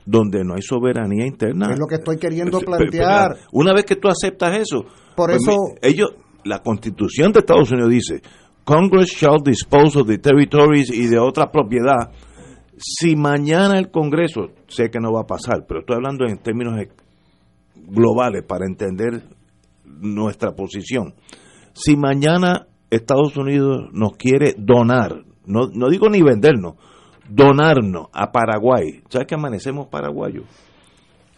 donde no hay soberanía interna. Es lo que estoy queriendo plantear. Una vez que tú aceptas eso, por pues eso ellos, la Constitución de Estados Unidos dice, Congress shall dispose of the territories y de otra propiedad. Si mañana el Congreso, sé que no va a pasar, pero estoy hablando en términos globales para entender nuestra posición. Si mañana Estados Unidos nos quiere donar, no, no digo ni vendernos, donarnos a Paraguay, ¿sabes que amanecemos paraguayos?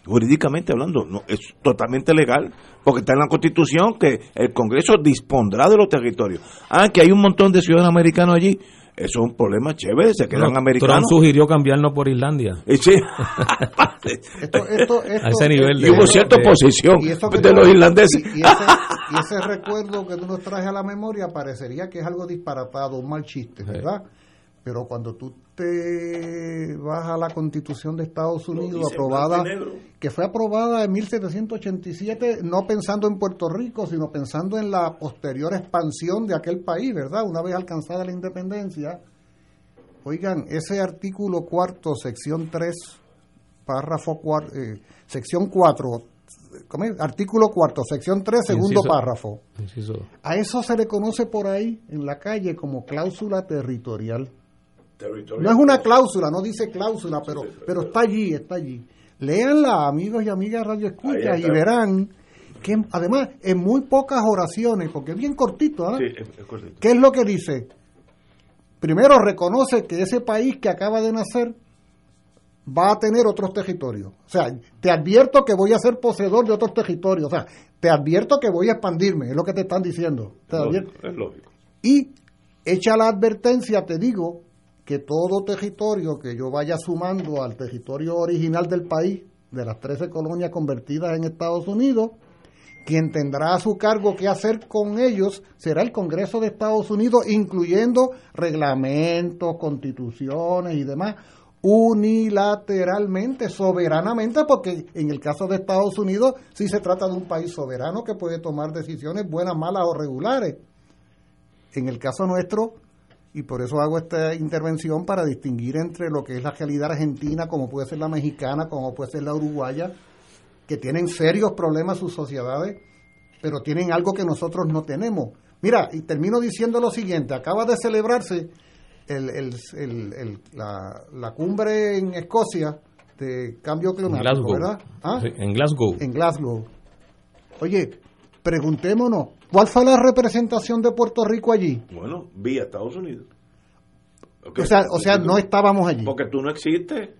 Jurídicamente hablando, no, es totalmente legal, porque está en la Constitución que el Congreso dispondrá de los territorios. Ah, que hay un montón de ciudadanos americanos allí, eso es un problema chévere, se quedan No, americanos. Trump sugirió cambiarnos por Islandia. Y sí. Esto- esto- *laughs* esto- a ese nivel y hubo cierta de- oposición de los irlandeses. Y, y ese, *laughs* y ese recuerdo que tú nos traes a la memoria parecería que es algo disparatado, un mal chiste, ¿verdad? Pero cuando tú te vas a la Constitución de Estados Unidos, aprobada, que fue aprobada en 1787, no pensando en Puerto Rico, sino pensando en la posterior expansión de aquel país, ¿verdad? Una vez alcanzada la independencia. Oigan, ese artículo cuarto, sección 3, párrafo cuarto, sección 4, ¿cómo es? artículo cuarto, sección 3, segundo Inciso- párrafo. inciso- A eso se le conoce por ahí en la calle como cláusula territorial. No es una cláusula, no dice cláusula, pero, pero está allí, está allí. Léanla, amigos y amigas Radio Escucha, y verán que además en muy pocas oraciones, porque es bien cortito, ¿ah? Sí, es- es correcto. ¿Qué es lo que dice? Primero reconoce que ese país que acaba de nacer va a tener otros territorios. O sea, te advierto que voy a ser poseedor de otros territorios. O sea, te advierto que voy a expandirme, es lo que te están diciendo. Te advierto. Es lógico. Y hecha la advertencia, te digo que todo territorio que yo vaya sumando al territorio original del país, de las 13 colonias convertidas en Estados Unidos, quien tendrá a su cargo qué hacer con ellos será el Congreso de Estados Unidos, incluyendo reglamentos, constituciones y demás, unilateralmente, soberanamente, porque en el caso de Estados Unidos sí se trata de un país soberano que puede tomar decisiones buenas, malas o regulares. En el caso nuestro, y por eso hago esta intervención para distinguir entre lo que es la realidad argentina, como puede ser la mexicana, como puede ser la uruguaya, que tienen serios problemas sus sociedades, pero tienen algo que nosotros no tenemos. Mira, y termino diciendo lo siguiente, acaba de celebrarse el, el, el, la, la cumbre en Escocia de cambio En climático, Glasgow. ¿verdad? ¿Ah? Sí, en Glasgow. En Glasgow. Oye, preguntémonos, ¿cuál fue la representación de Puerto Rico allí? Bueno, vía Estados Unidos. Ok. O sea, o sea, no estábamos allí. Porque tú no existes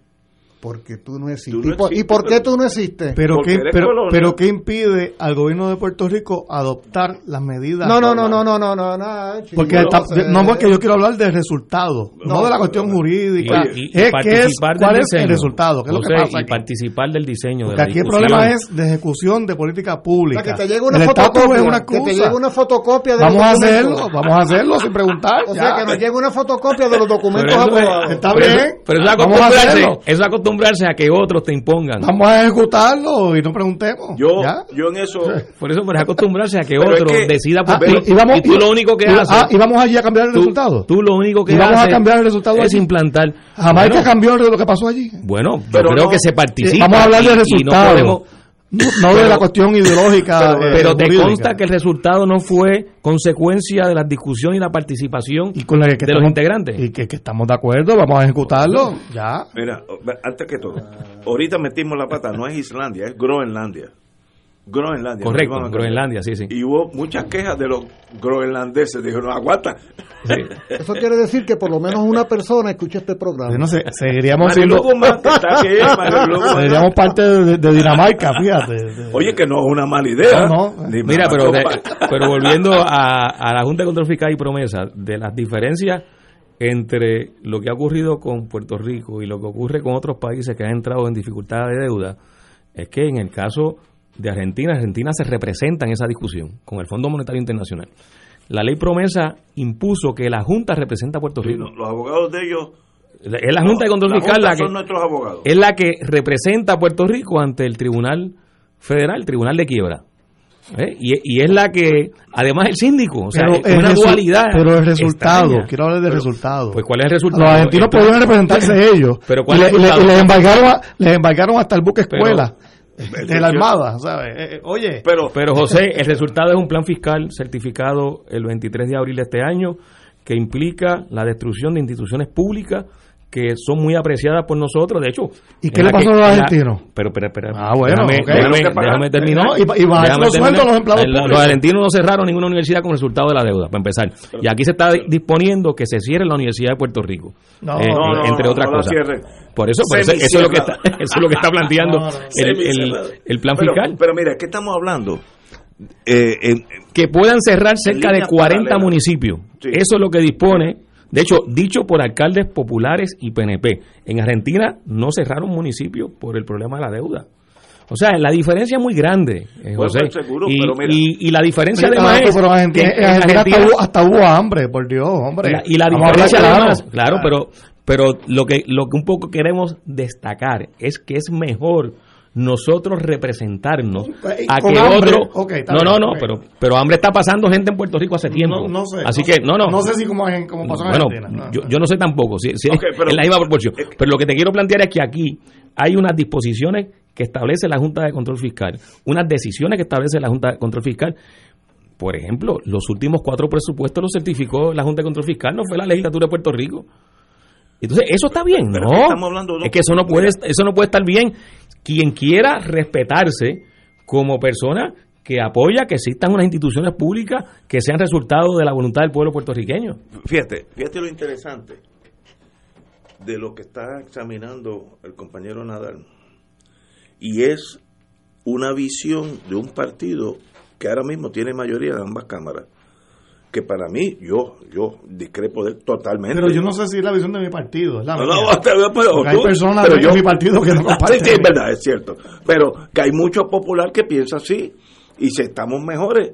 porque tú no existes. Tú no existes ¿Y por qué tú no existes? Pero, qué, pero, pero ¿qué impide al gobierno de Puerto Rico adoptar las medidas? No, no, no, no, no, no, no, no eh, Porque no, está, no, porque yo eh, quiero hablar del resultado, no, de la cuestión jurídica. Y, y, es, y que es ¿Cuál es el resultado? ¿Qué es lo que pasa? Y participar del diseño. De la aquí el problema es de ejecución de política pública. O que te llegue una fotocopia. Que te llegue una fotocopia Vamos a hacerlo, vamos a hacerlo sin preguntar. O sea, que nos llegue una fotocopia de los documentos aprobados. Está bien. Pero es la costumbre acostumbrarse, a que otros te impongan. Vamos a ejecutarlo y no preguntemos. Yo, ¿Ya? yo en eso. Por eso, pero es acostumbrarse a que Pero es otro que- decida por Ah, ti. y, y vamos, y tú lo único que y- haces. ah, y vamos allí a cambiar el tú, resultado. tú lo único que Y vamos a haces cambiar el resultado es allí. implantar. Jamaica Bueno, cambió lo que pasó allí. Bueno, yo Pero creo no- que se participa. Eh, Vamos a hablar del y no resultado. podemos- No, no de la cuestión ideológica. pero eh, pero te jurídica. consta que el resultado no fue consecuencia de la discusión y la participación y con la que de los integrantes. Y que, que estamos de acuerdo, vamos a ejecutarlo. Ya. Mira, antes que todo, ahorita metimos la pata, no es Islandia, es Groenlandia. Groenlandia. Correcto, Groenlandia, sí, sí. Y hubo muchas quejas de los groenlandeses. Dijeron, no, aguanta. *laughs* Eso quiere decir que por lo menos una persona escucha este programa. No sé, seguiríamos siendo. *laughs* Seríamos parte de, de Dinamarca, fíjate. Oye, que no es una mala idea. No, no. Mira, pero, de- pero volviendo a, a la Junta de Control Fiscal y Promesa, de las diferencias entre lo que ha ocurrido con Puerto Rico y lo que ocurre con otros países que han entrado en dificultad de deuda, es que en el caso de Argentina, Argentina se representa en esa discusión con el Fondo Monetario Internacional. La ley promesa impuso que la Junta representa a Puerto Sí, Rico. no, los abogados de ellos. Es la Junta de Control la Fiscal Junta la que, son nuestros abogados. es la que representa a Puerto Rico ante el Tribunal Federal, el Tribunal de Quiebra. ¿Eh? Y, y es la que, además, el síndico. O sea, Pero es una dualidad. Pero el resultado, extraña. quiero hablar del resultado. Pues, ¿cuál es el resultado? Los argentinos podían representarse *laughs* ellos. Pero, ¿cuál es el y les embargaron, les embargaron hasta el buque Pero- escuela de la Armada, ¿sabes? Eh, eh, oye, Pero, Pero, José, el resultado es un plan fiscal certificado el 23 de abril de este año que implica la destrucción de instituciones públicas que son muy apreciadas por nosotros. De hecho, ¿Y qué le pasó que- a los la- argentinos? Pero, pero, pero. Ah, bueno, déjame, ok. déjame, Tenemos que pagar. déjame terminar. No, y- y Déjame los sueldos terminar. a los empleados. Los argentinos no cerraron ninguna universidad como resultado de la deuda, para empezar. Y aquí se está disponiendo que se cierre la Universidad de Puerto Rico. No, eh, no, no, entre otras cosas. Por eso, por eso, eso es lo que está, *laughs* eso es lo que está planteando No, no, el, el- plan pero, fiscal. Pero mira, ¿qué estamos hablando? Eh, que puedan cerrar cerca de líneas 40 paralelas. municipios. Sí. Eso es lo que dispone, de hecho, dicho por alcaldes populares y PNP. En Argentina no cerraron municipios por el problema de la deuda. O sea, la diferencia es muy grande, eh, José. pues, seguro, y, pero mira. y- y la diferencia Mira, además es pero en Argentina, que en Argentina hasta, hubo, hasta hubo hambre, por Dios, hombre. y la, y la Vamos a hablar diferencia claro. además, claro, pero pero lo que lo que un poco queremos destacar es que es mejor nosotros representarnos Eh, a que hambre, otro no no no pero pero hambre está pasando gente en Puerto Rico hace tiempo No, no sé. así no que sé. no no No sé si como, en- como pasó en bueno, Argentina. yo, yo no sé tampoco, si, si pero- en la misma proporción. Pero lo que te quiero plantear es que aquí hay unas disposiciones que establece la Junta de Control Fiscal, unas decisiones que establece la Junta de Control Fiscal. Por ejemplo, los últimos cuatro presupuestos los certificó la Junta de Control Fiscal, no fue la legislatura de Puerto Rico. Entonces, eso está bien, Pero ¿no? es que estamos hablando de dos es que eso no puede eso no puede estar bien. Quien quiera respetarse como persona que apoya que existan unas instituciones públicas que sean resultado de la voluntad del pueblo puertorriqueño. fíjate, fíjate lo interesante. de lo que está examinando el compañero Nadal. Y es una visión de un partido que ahora mismo tiene mayoría en ambas cámaras. Que para mí, yo yo discrepo de él totalmente. Pero yo no sé si es la visión de mi partido. Es la No, no, *laughs* pero- hay personas pero de yo- mi partido que no *laughs* comparten. sí, es verdad, es cierto. Pero que hay mucho popular que piensa así. Y si estamos mejores.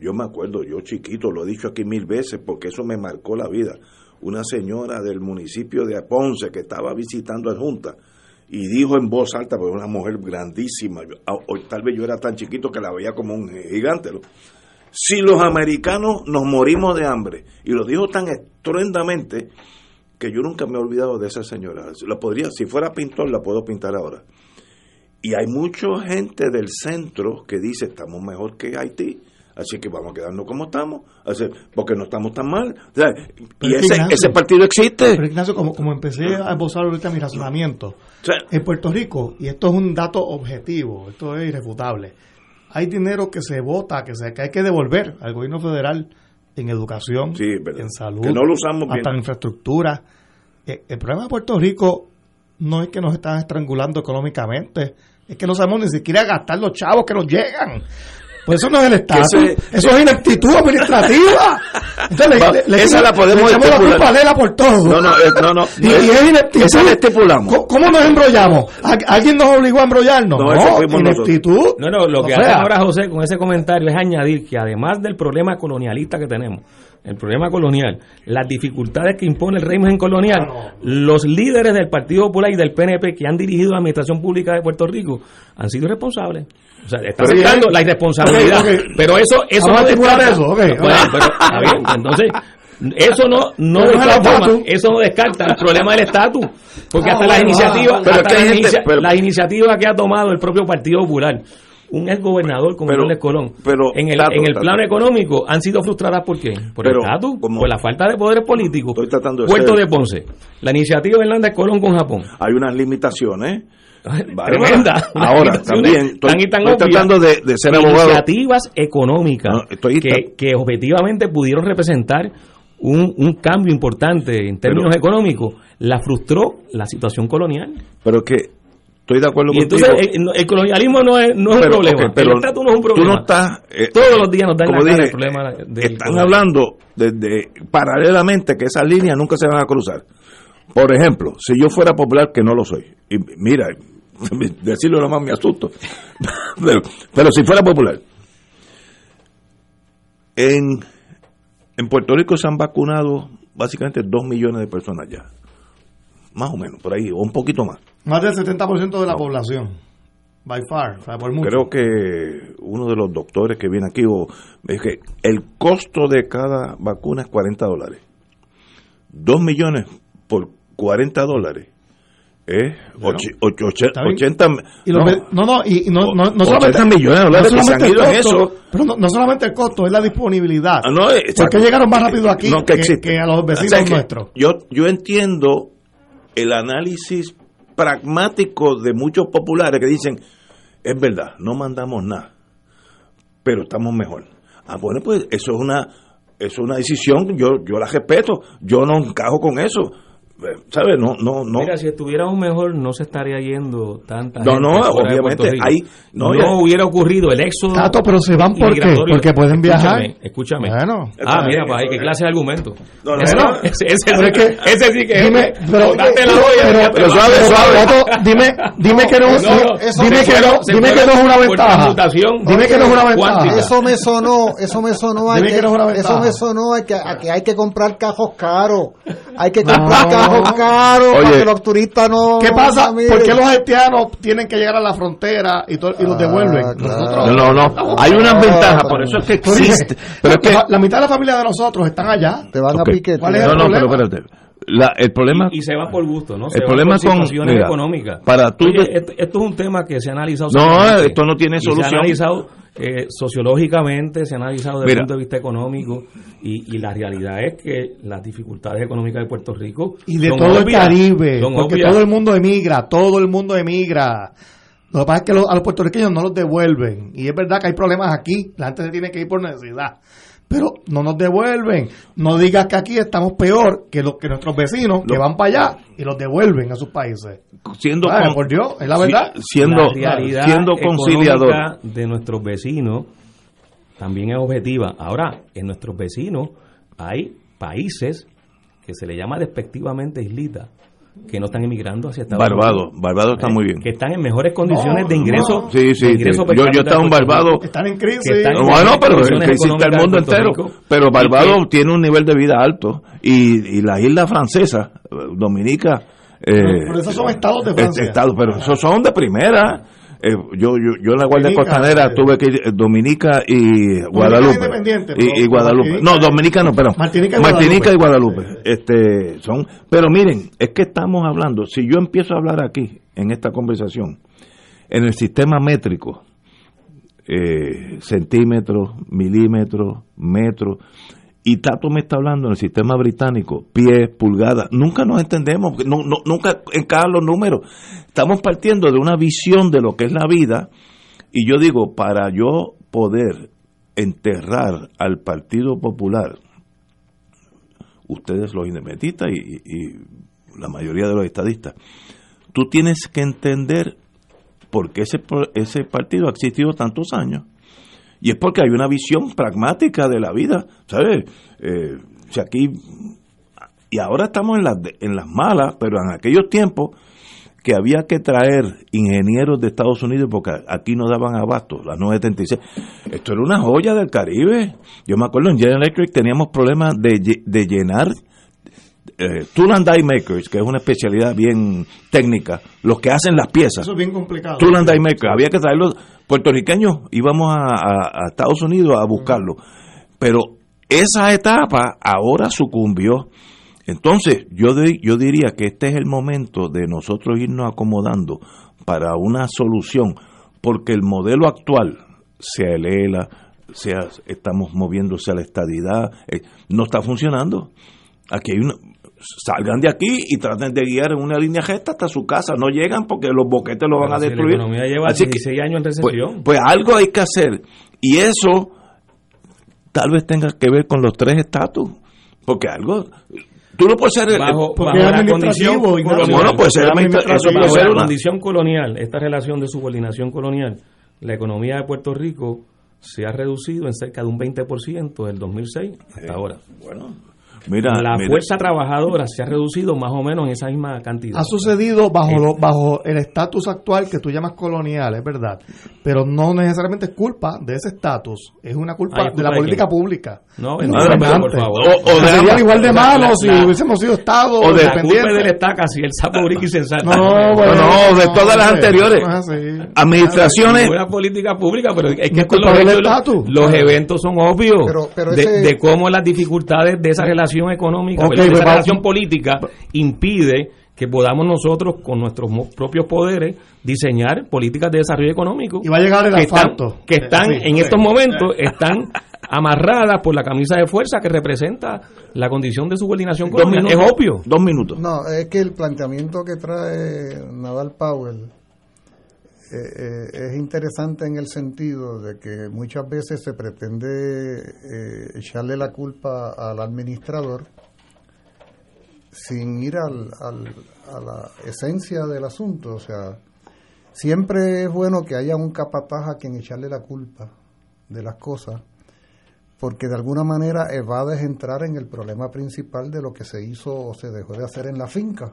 Yo me acuerdo, yo chiquito, lo he dicho aquí mil veces, porque eso me marcó la vida. Una señora del municipio de Ponce que estaba visitando a Junta y dijo en voz alta, porque una mujer grandísima, yo- o tal vez yo era tan chiquito que la veía como un gigante, ¿no? Si los americanos nos morimos de hambre, y lo dijo tan estruendamente que yo nunca me he olvidado de esa señora. La podría, si fuera pintor, la puedo pintar ahora. Y hay mucha gente del centro que dice, estamos mejor que Haití, así que vamos a quedarnos como estamos, así, porque no estamos tan mal. O sea, y Ignacio, ese partido existe. Pero Ignacio, como, como empecé a esbozar ahorita mi razonamiento, en Puerto Rico, y esto es un dato objetivo, esto es irrefutable, hay dinero que se vota, que, se, que hay que devolver al gobierno federal en educación, en salud, Que no lo usamos bien. hasta en infraestructura. Eh, El problema de Puerto Rico no es que nos están estrangulando económicamente, es que no sabemos ni siquiera gastar los chavos que nos llegan. Pues eso no es el Estado, ese- eso es ineptitud administrativa. Entonces, Va, le- le- esa le- la podemos la estipular. culpa a Lela por todo. No, no, eh, no, no. *laughs* Y, y es. Esa la estipulamos. ¿Cómo, cómo nos embrollamos? ¿Al- ¿Alguien nos obligó a embrollarnos? No, No, eso ineptitud. No, no, lo O que sea, hace ahora José con ese comentario es añadir que además del problema colonialista que tenemos, el problema colonial, las dificultades que impone el régimen colonial, los líderes del Partido Popular y del PNP que han dirigido la administración pública de Puerto Rico han sido responsables. O sea, buscando bien. la irresponsabilidad. Pero eso, eso no descarta- eso, Bueno, pero, está bien, *laughs* entonces, eso no, no, Pero de no todas el formas, estatus. eso no descarta el problema del estatus. Porque Ah, hasta las iniciativas, ah, hasta las, gente- inicia- pero- las iniciativas que ha tomado el propio Partido Popular, un ex gobernador como Pero- Hernández Colón, pero, en el, Tato, en el Tato. plano económico han sido frustradas por qué? Por Pero, el estatus, por la falta de poderes políticos. Estoy tratando de Puerto ser- de Ponce, la iniciativa de Hernández Colón con Japón. Hay unas limitaciones. Tremenda. Ahora, también estoy, tan tan estoy tratando de, de ser abogado. Iniciativas económicas No, estoy- que, que objetivamente pudieron representar un, un cambio importante en términos Pero- económicos, la frustró la situación colonial. Pero que estoy de acuerdo Y contigo. entonces el, el colonialismo no es, no es Pero, un problema, pero el estatus no es un tú problema. no estás, eh, Todos los días nos dan la cara dije, el problema del Están hablando desde paralelamente que esas líneas nunca se van a cruzar. Por ejemplo, si yo fuera popular, que no lo soy, y mira, *laughs* decirlo nomás me asusto, *laughs* pero, pero si fuera popular, en, en Puerto Rico se han vacunado básicamente dos millones de personas ya, más o menos, por ahí, o un poquito más. Más del 70% de la población. By far, o sea, por mucho. Creo que uno de los doctores que viene aquí o, es que el costo de cada vacuna es 40 dólares. Dos millones por 40 dólares es ocho- ocho- ocho- Está bien. 80 Y no, no, no, y, no, no, no 80 solamente millones de dólares no solamente el costo, eso. Pero no, no solamente el costo, es la disponibilidad. Ah, no, ¿Por exacto. qué llegaron más rápido aquí No, que que, que a los O vecinos sea que nuestros? Yo, yo entiendo el análisis pragmático de muchos populares que dicen, es verdad, no mandamos nada, pero estamos mejor. Ah, bueno, pues eso es una, es una decisión, yo, yo la respeto, yo no encajo con eso. Eh, ¿Sabes? No, no, no. Mira, si estuviéramos mejor, no se estaría yendo tanta No, gente no, obviamente, hay- no, no, ya- hubiera ocurrido el éxodo. Tato, pero se van ¿por qué? Porque pueden viajar. Escúchame, escúchame. Bueno. Ah, mira, pues qué clase de argumento. No, no, ese, no. *laughs* ese, ese, Pero es que- ese sí que Dime, pero, Date la pero- suave, suave. Tato, dime, *laughs* dime que no, No, no, eso- dime que no, dime que no es una ventaja. Dime que no es una ventaja. Eso me sonó, eso me sonó a que, eso me sonó a que, a que hay que comprar cajos caros. Hay que comprar cajos caros Oye. para que los turistas no. ¿Qué pasa? miren. ¿Por qué los haitianos tienen que llegar a la frontera y, y los Ah, devuelven? claro. Nosotros- No, no, no. Hay una ventaja, por eso es que existe. Pero es que, la, mitad de la familia de nosotros están allá. Te van a piquetear. ¿Cuál es el no, no, pero problema? espérate. La- el problema, y, y se va por gusto, ¿no? Se El va problema por con- situaciones mira, económicas. para tú Oye, esto, esto es un tema que se ha analizado. No, esto no tiene Y solución. Se ha analizado eh, sociológicamente, se ha analizado desde el punto de vista económico y, y la realidad es que las dificultades económicas de Puerto Rico Y de son todo el Caribe, porque obvias. todo el mundo emigra, todo el mundo emigra. Lo que pasa es que lo- a los puertorriqueños no los devuelven. Y es verdad que hay problemas aquí, la gente se tiene que ir por necesidad. Pero no nos devuelven. No digas que aquí estamos peor que los que nuestros vecinos que van para allá y los devuelven a sus países. Siendo Ay, con- por Dios, es la verdad. si- siendo, la realidad siendo conciliador. de nuestros vecinos también es objetiva. Ahora, en nuestros vecinos hay países que se le llama despectivamente islitas, que no están emigrando hacia Estados Barbados, Unidos. Barbados está Eh, muy bien. Que están en mejores condiciones No, de ingreso. no. Sí, sí, de ingreso sí. Yo, yo estaba en. Barbados. Están en crisis. que están en Bueno, pero condiciones crisis está el mundo entero. Rico. Pero Barbados que- tiene un nivel de vida alto. Y, y la isla francesa, eh, Dominica. eh, Pero esos son estados de Francia. estados, pero esos son de primera. Eh, yo, yo, yo en la Guardia Dominica, Costanera eh. tuve que ir eh, Dominica y Guadalupe. y, Guadalupe. Martinica- no, Dominica no, perdón. Martinica y Martinica y Guadalupe. Guadalupe. Este, son, pero miren, es que estamos hablando, si yo empiezo a hablar aquí, en esta conversación, en el sistema métrico, eh, centímetros, milímetros, metros. Y Tato me está hablando en el sistema británico, pies, pulgadas. Nunca nos entendemos, no, no- nunca encajan los números. Estamos partiendo de una visión de lo que es la vida. Y yo digo, para yo poder enterrar al Partido Popular, ustedes los independentistas y, la mayoría de los estadistas, tú tienes que entender por qué ese, ese partido ha existido tantos años. Y es porque hay una visión pragmática de la vida, ¿sabes? Eh, si aquí, y ahora estamos en las, en las malas, pero en aquellos tiempos que había que traer ingenieros de Estados Unidos porque aquí no daban abasto, las 976. Esto era una joya del Caribe. Yo me acuerdo en General Electric teníamos problemas de, de llenar eh, tool and die makers, que es una especialidad bien técnica, los que hacen las piezas. Eso es bien complicado. Tool and die maker, había que traerlos puertorriqueños, íbamos a, a- Estados Unidos a buscarlo. Pero esa etapa ahora sucumbió. Entonces, yo, yo diría que este es el momento de nosotros irnos acomodando para una solución, porque el modelo actual, sea el ELA, sea estamos moviéndose a la estadidad, eh, no está funcionando. Aquí hay una, salgan de aquí y traten de guiar en una línea recta hasta su casa, no llegan porque los boquetes lo van a si la destruir. economía lleva Así que, 16 años en pues, recesión. pues algo hay que hacer. Y eso tal vez tenga que ver con los tres estatus. Porque algo. Tú no puedes ser. el- bajo, bajo la condición colonial. Bueno, puede ser administra- eso puede bajo ser la una- condición colonial, esta relación de subordinación colonial, la economía de Puerto Rico se ha reducido en cerca de un 20% del 2006 hasta ahora. Bueno, mira. la mira. fuerza trabajadora se ha reducido más o menos en esa misma cantidad. Ha sucedido bajo, Eh. lo- bajo el estatus actual que tú llamas colonial, es verdad. Pero no necesariamente es culpa de ese estatus, es una culpa Ah, ¿es de la de política quién? pública. No, Es no, pero por favor. O- o Serían igual de La- malos si la- hubiésemos sido Estado o de- la culpa del estaca si el sapo y sensato. No, No, bueno, no, de todas las anteriores. no así. Administraciones. Una política pública, pero es que No es los, estatus. los eventos son obvios Pero- pero de, ese- de cómo las dificultades de esa relación económica, Ok, ¿verdad? de pues esa relación política impide que podamos nosotros con nuestros propios poderes diseñar políticas de desarrollo económico Y va a llegar el que están, asfalto. que están Sí, en sí. estos momentos están amarradas por la camisa de fuerza que representa la condición de subordinación Dos minutos. Es obvio. Dos minutos. No, es que el planteamiento que trae Nadal Powell eh, eh, es interesante en el sentido de que muchas veces se pretende eh, echarle la culpa al administrador sin ir al, a la esencia del asunto. O sea, siempre es bueno que haya un capataz a quien echarle la culpa de las cosas porque de alguna manera evades entrar en el problema principal de lo que se hizo o se dejó de hacer en la finca.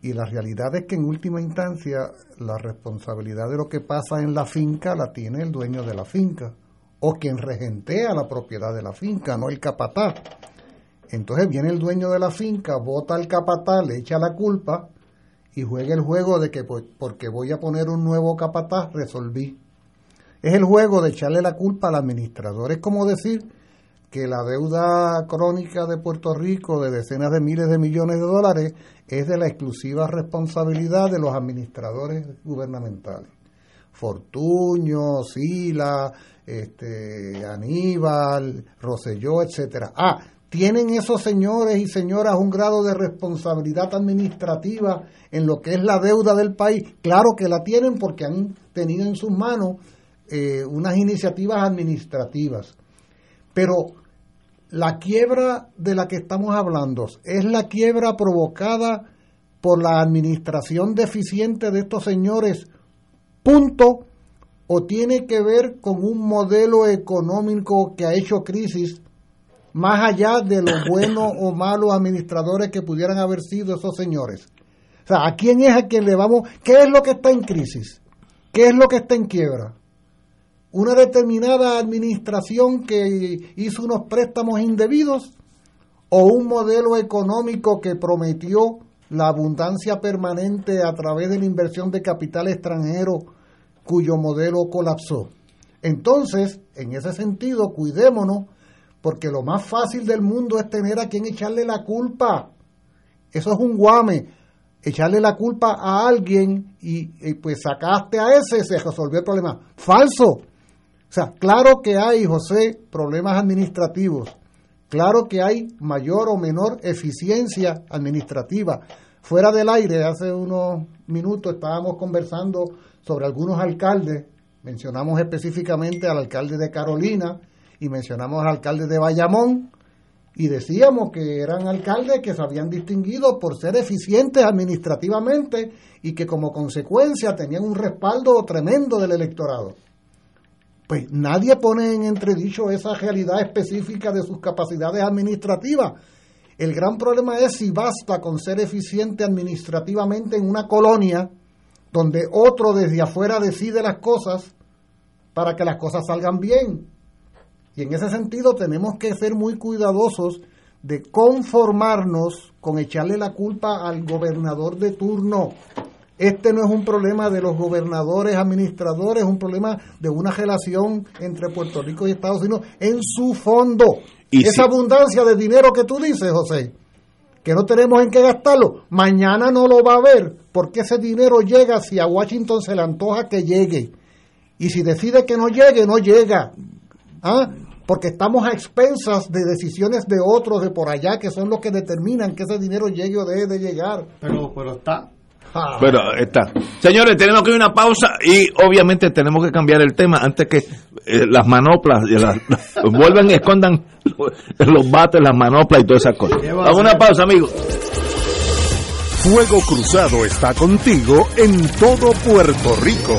Y la realidad es que en última instancia la responsabilidad de lo que pasa en la finca la tiene el dueño de la finca o quien regentea la propiedad de la finca, no el capataz. Entonces viene el dueño de la finca, vota al capataz, le echa la culpa y juega el juego de que pues, porque voy a poner un nuevo capataz resolví. Es el juego de echarle la culpa al administrador. Es como decir que la deuda crónica de Puerto Rico de decenas de miles de millones de dólares es de la exclusiva responsabilidad de los administradores gubernamentales. Fortuño, Sila, este, Aníbal, Roselló, etcétera. Ah, ¿tienen esos señores y señoras un grado de responsabilidad administrativa en lo que es la deuda del país? Claro que la tienen porque han tenido en sus manos eh, unas iniciativas administrativas. Pero la quiebra de la que estamos hablando es la quiebra provocada por la administración deficiente de estos señores, punto, o tiene que ver con un modelo económico que ha hecho crisis más allá de los *coughs* buenos o malos administradores que pudieran haber sido esos señores. O sea, ¿a quién es a quien le vamos? ¿Qué es lo que está en crisis? ¿Qué es lo que está en quiebra? Una determinada administración que hizo unos préstamos indebidos o un modelo económico que prometió la abundancia permanente a través de la inversión de capital extranjero cuyo modelo colapsó. Entonces, en ese sentido, cuidémonos porque lo más fácil del mundo es tener a quien echarle la culpa. Eso es un guame. Echarle la culpa a alguien y, pues sacaste a ese, se resolvió el problema. Falso. O sea, claro que hay, José, problemas administrativos. Claro que hay mayor o menor eficiencia administrativa. Fuera del aire, hace unos minutos estábamos conversando sobre algunos alcaldes. Mencionamos específicamente al alcalde de Carolina, y mencionamos al alcalde de Bayamón y decíamos que eran alcaldes que se habían distinguido por ser eficientes administrativamente y que como consecuencia tenían un respaldo tremendo del electorado. Pues nadie pone en entredicho esa realidad específica de sus capacidades administrativas. El gran problema es si basta con ser eficiente administrativamente en una colonia donde otro desde afuera decide las cosas para que las cosas salgan bien. Y en ese sentido tenemos que ser muy cuidadosos de conformarnos con echarle la culpa al gobernador de turno. Este no es un problema de los gobernadores, administradores, es un problema de una relación entre Puerto Rico y Estados Unidos en su fondo. Y Esa si- abundancia de dinero que tú dices, José, que no tenemos en qué gastarlo, mañana no lo va a haber, porque ese dinero llega si a Washington se le antoja que llegue. Y si decide que no llegue, no llega. ¿Ah? Porque estamos a expensas de decisiones de otros de por allá que son los que determinan que ese dinero llegue o deje de llegar. Pero, pero está. Ah. Pero está. Señores, tenemos que ir a una pausa y obviamente tenemos que cambiar el tema antes que eh, las manoplas y las, *laughs* vuelvan y escondan los bates, las manoplas y todas esas cosas. ¿Qué va a Vamos a una pausa, amigos. Fuego Cruzado está contigo en todo Puerto Rico.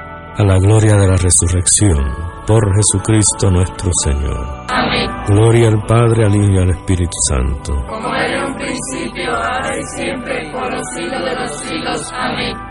a la gloria de la resurrección, por Jesucristo nuestro Señor. Amén. Gloria al Padre, al Hijo y al Espíritu Santo. Como era en un principio, ahora y siempre, por los siglos de los siglos. Amén.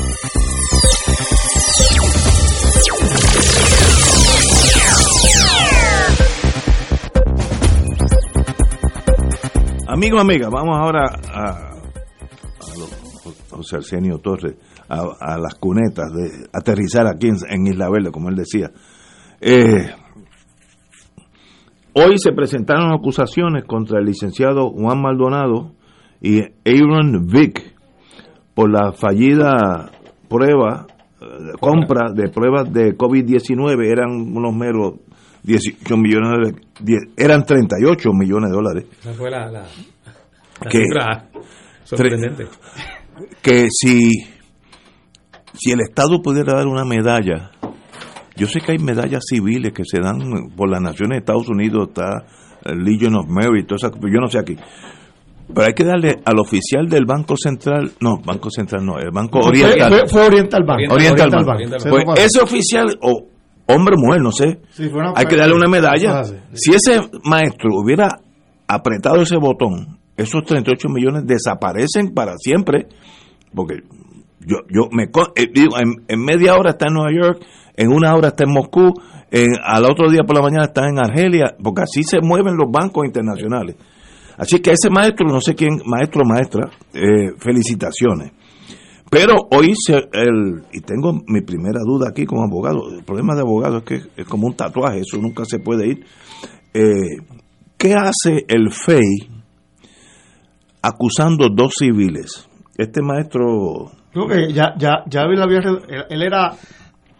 Amigo, amiga, vamos ahora a, José Arsenio Torres, a, las cunetas, de aterrizar aquí en, en Isla Verde, como él decía. Eh, hoy se presentaron acusaciones contra el licenciado Juan Maldonado y Aaron Vick por la fallida prueba, eh, compra de pruebas de COVID-19, eran unos meros 18 millones de, die- eran 38 millones de dólares. Esa fue la, la, la Que- cifra sorprendente. que si, si el Estado pudiera dar una medalla, yo sé que hay medallas civiles que se dan por las naciones de Estados Unidos, está el Legion of Merit, todas esas- yo no sé aquí. Pero hay que darle al oficial del Banco Central, no, Banco Central no, el Banco Oriental. fue- fue Oriental Bank. Oriental, Oriental Bank. Pues eso ese oficial, o hombre o mujer, no sé, Sí, fue una- hay que darle una medalla. Si ese maestro hubiera apretado ese botón, esos 38 millones desaparecen para siempre, porque yo, yo me eh, digo, en, en media hora está en Nueva York, en una hora está en Moscú, en, al otro día por la mañana está en Argelia, porque así se mueven los bancos internacionales. Así que ese maestro, no sé quién, maestro o maestra, eh, felicitaciones. Pero hoy, se, el, y tengo mi primera duda aquí como abogado, el problema de abogado es que es como un tatuaje, eso nunca se puede ir. Eh, ¿Qué hace el FEI acusando dos civiles? Este maestro... Creo que ya, ya, ya había, había- él, él era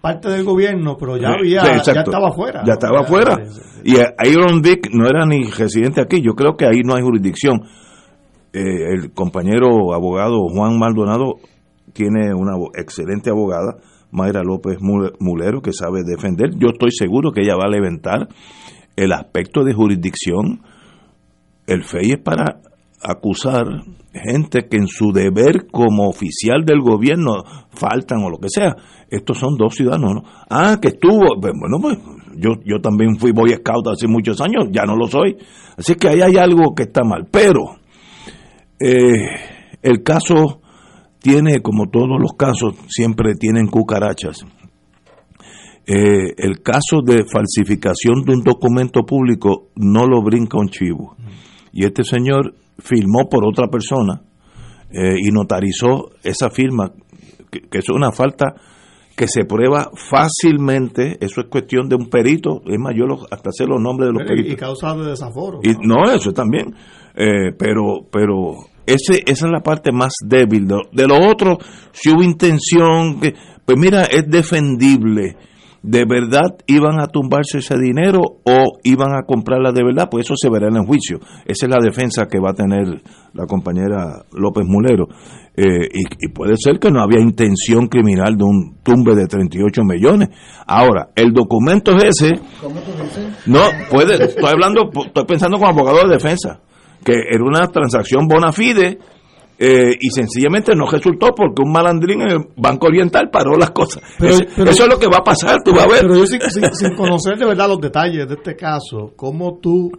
parte del gobierno, pero ya había, Sí, ya estaba afuera. Ya estaba afuera. Y Aaron Dick no era ni residente aquí. Yo creo que ahí no hay jurisdicción. Eh, el compañero abogado Juan Maldonado tiene una excelente abogada, Mayra López Mule- Mulero, que sabe defender. Yo estoy seguro que ella va a levantar el aspecto de jurisdicción. El FEI es para acusar gente que en su deber como oficial del gobierno faltan o lo que sea. Estos son dos ciudadanos. ¿no? Ah, que estuvo. pues, Bueno, pues yo, yo también fui Boy Scout hace muchos años, ya no lo soy. Así que ahí hay algo que está mal. Pero eh, el caso tiene, como todos los casos, siempre tienen cucarachas. Eh, el caso de falsificación de un documento público no lo brinca un chivo. Y este señor firmó por otra persona eh, y notarizó esa firma, que, que es una falta que se prueba fácilmente, eso es cuestión de un perito, es más, yo lo- hasta sé los nombres de los Y, peritos. y causa de desaforo. Y, no, eso también. Eh, pero pero ese, esa es la parte más débil. De, de lo otro, si hubo intención, que, pues mira, es defendible. ¿De verdad iban a tumbarse ese dinero o iban a comprarla de verdad? Pues eso se verá en el juicio. Esa es la defensa que va a tener la compañera López Mulero. Eh, y, y puede ser que no había intención criminal de un tumbe de 38 millones. Ahora, el documento es ese. ¿Cómo tú dices? No, puede, estoy hablando, estoy pensando como abogado de defensa, que era una transacción bona fide eh, y sencillamente no resultó porque un malandrín en el Banco Oriental paró las cosas. Pero- eso es lo que va a pasar, tú vas a ver. Pero yo sin, sin- sin conocer de verdad los detalles de este caso, ¿cómo tú...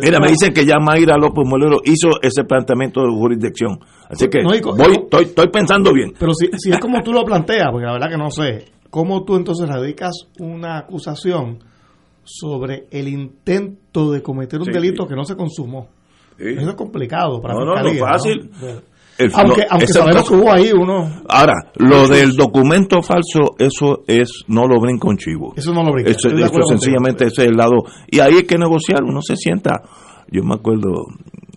Mira, me dicen que ya Mayra López Molero hizo ese planteamiento de jurisdicción. Así que No, y estoy, estoy pensando bien. Pero si, si es como tú lo planteas, porque la verdad que no sé, ¿cómo tú entonces radicas una acusación sobre el intento de cometer un Sí, delito sí. que no se consumó? Sí. Eso es complicado para No, no, no, fiscalía, fácil. ¿no? El- aunque no, aunque sabemos que hubo ahí uno... Ahora, lo del documento falso, eso es, no lo brinca un chivo. Eso no lo brinca. Eso, eso sencillamente ese es el lado. Y ahí hay que negociar, uno se sienta. Yo me acuerdo.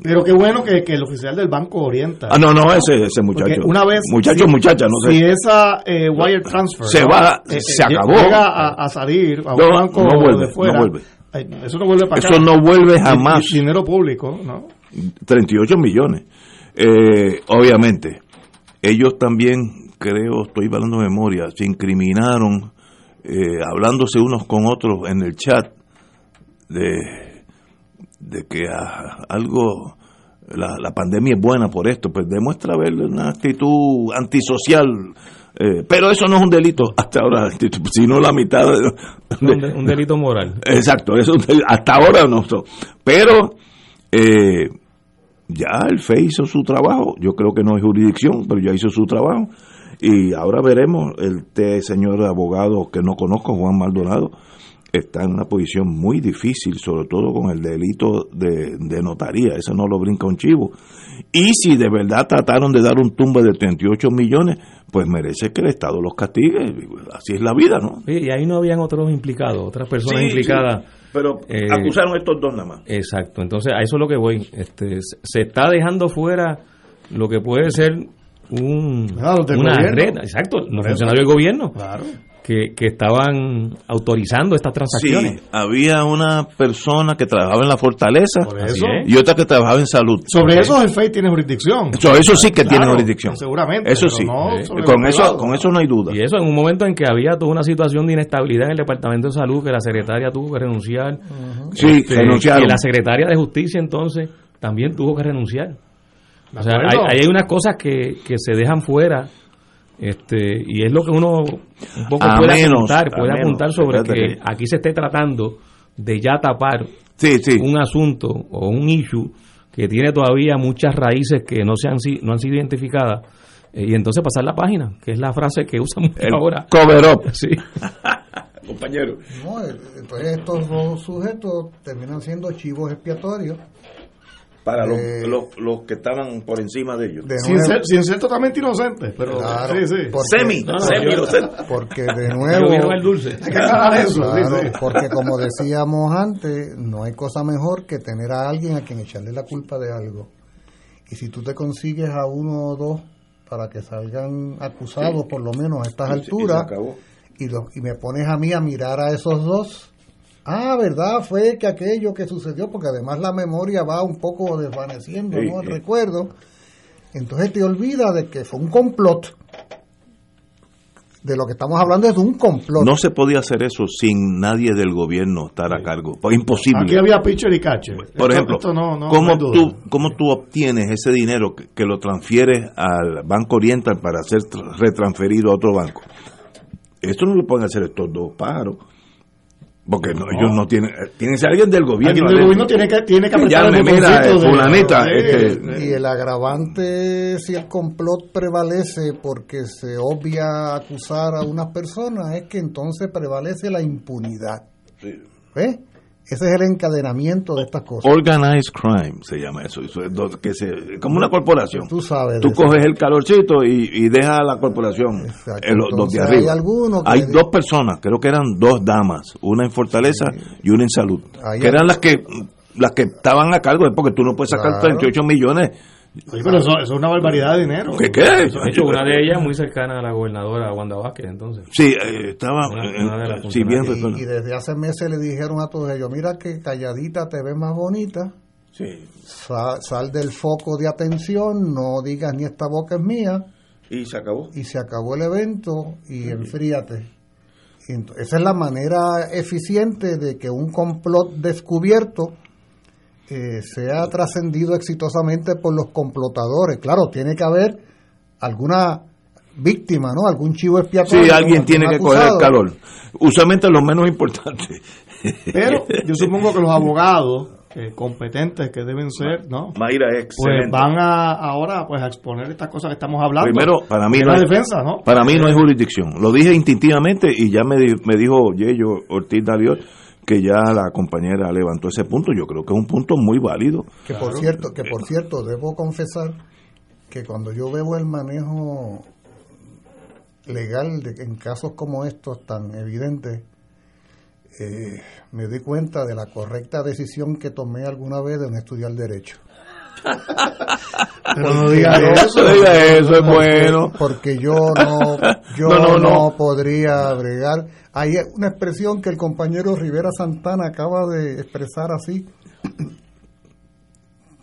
Pero qué bueno que, que el oficial del banco orienta. Ah, no, no, ese, ese muchacho. Porque una vez Muchacho, si- muchacha, no si sé. esa eh, wire transfer Se ¿no? va, Eh, se eh, acabó. llega a, a salir a un No, banco no vuelve, de fuera no vuelve. Eso no vuelve para Eso acá. no vuelve jamás. y dinero público no 38 millones. Eh, obviamente, ellos también, creo, estoy hablando de memoria, se incriminaron, eh, hablándose unos con otros en el chat, de, de que ah, algo, la, la pandemia es buena por esto, pues demuestra haber una actitud antisocial. Eh, pero eso no es un delito hasta ahora, *laughs* sino la mitad de, Un, de- un delito moral. Exacto, eso hasta ahora no. Pero eh, ya el FE hizo su trabajo, yo creo que no hay jurisdicción, pero ya hizo su trabajo, y ahora veremos, el este señor abogado que no conozco, Juan Maldonado, está en una posición muy difícil, sobre todo con el delito de, de notaría, eso no lo brinca un chivo. Y si de verdad trataron de dar un tumba de 38 millones, pues merece que el Estado los castigue, así es la vida, ¿no? Sí, y ahí no habían otros implicados, otras personas Sí, implicadas. sí, pero Eh, acusaron a estos dos nada más. Exacto, entonces a eso es lo que voy. Este, se- está dejando fuera lo que puede ser un, Ah, los del una gobierno. red, exacto, los funcionarios del gobierno Claro. Que, que estaban autorizando estas transacciones. Sí, había una persona que trabajaba en la fortaleza y otra que trabajaba en salud. Sobre eso el FEI tiene jurisdicción. Eso, eso sí que tiene Claro, jurisdicción. Seguramente. Eso sí. no con eso, con eso no hay duda. Y eso en un momento en que había toda una situación de inestabilidad en el Departamento de Salud, que la secretaria tuvo que renunciar. Sí, Este, renunciaron. Y la secretaria de Justicia entonces también tuvo que renunciar. ¿De O sea, hay, hay unas cosas que, que se dejan fuera este y es lo que uno un poco A puede menos, apuntar, puede menos, apuntar sobre que aquí se esté tratando de ya tapar Sí, sí. un asunto o un issue que tiene todavía muchas raíces que no se han, si- no han sido identificadas eh, y entonces pasar la página, que es la frase que usan mucho El ahora. cover up. *laughs* Sí. *laughs* Compañero. No, entonces estos dos sujetos terminan siendo chivos expiatorios. Para los, Eh, los, los que estaban por encima de ellos. De Sin ser, sin ser totalmente inocente. Pero Claro, sí, sí. porque- Semi, No, no, semi inocente. Porque de nuevo, el dulce. *laughs* Hay que aclarar eso. sí, Claro, sí. porque como decíamos antes, no hay cosa mejor que tener a alguien a quien echarle la culpa de algo. Y si tú te consigues a uno o dos para que salgan acusados, por lo menos a estas alturas, y, los- y me pones a mí a mirar a esos dos, ah, verdad, fue que aquello que sucedió, porque además la memoria va un poco desvaneciendo, Sí, ¿no? El sí. recuerdo. Entonces te olvidas de que fue un complot. De lo que estamos hablando es de un complot. No se podía hacer eso sin nadie del gobierno estar a cargo. Pues imposible. Aquí había pitcher y catcher. Por Esto- ejemplo, esto no- no- ¿cómo, no tú, ¿cómo tú obtienes ese dinero que, que lo transfieres al Banco Oriental para ser tra- retransferido a otro banco? Esto no lo pueden hacer estos dos pájaros. Porque no, ellos no tienen. eh, Tiene que ser alguien del gobierno. Alguien del adentro. gobierno tiene que, tiene que apretar llame, el mira, botoncito eh, de- fulanita, Sí, este- Y el agravante, si el complot prevalece porque se obvia acusar a unas personas, es que entonces prevalece la impunidad. ¿Ves? Ese es el encadenamiento de estas cosas. Organized crime se llama eso. eso es do- que se, como una corporación. Tú sabes. Tú eso. coges el calorcito y, y dejas a la corporación, los, los de arriba. hay que Hay dos personas, creo que eran dos damas, una en Fortaleza y una en Salud, que eran las que las que estaban a cargo, porque tú no puedes sacar Claro. 38 millones. Oye, pero eso, eso es una barbaridad de dinero. ¿Qué qué? De hecho, una de ellas muy cercana a la gobernadora Wanda Vázquez, entonces. Sí, eh, estaba, Una- eh, una de las sí, bien. Y, y desde hace meses le dijeron a todos ellos, mira que calladita te ves más bonita, Sí. sal, sal del foco de atención, no digas ni esta boca es mía, Y se acabó. y se acabó el evento y enfríate. Y ent- esa es la manera eficiente de que un complot descubierto eh, sea trascendido exitosamente por los complotadores. Claro, tiene que haber alguna víctima, ¿no? Algún chivo expiatorio. Sí, alguien tiene que coger el calor. Usualmente los menos importantes. Pero yo supongo que los abogados eh, competentes que deben ser, ¿no? Mayra es Pues excelente. van a ahora pues a exponer estas cosas que estamos hablando. Primero, para mí no la hay- defensa, ¿no? Para mí no hay jurisdicción. Lo dije instintivamente y ya me, di- me dijo Yello Ortiz Dariot que ya la compañera levantó ese punto. Yo creo que es un punto muy válido. Que por cierto, que por cierto, debo confesar que cuando yo veo el manejo legal de, en casos como estos tan evidentes, eh, me doy cuenta de la correcta decisión que tomé alguna vez de no estudiar derecho. Pero no diga eso. No diga eso, es porque- bueno. Porque yo no, yo No, no, no, no. podría bregar. Hay una expresión que el compañero Rivera Santana acaba de expresar así,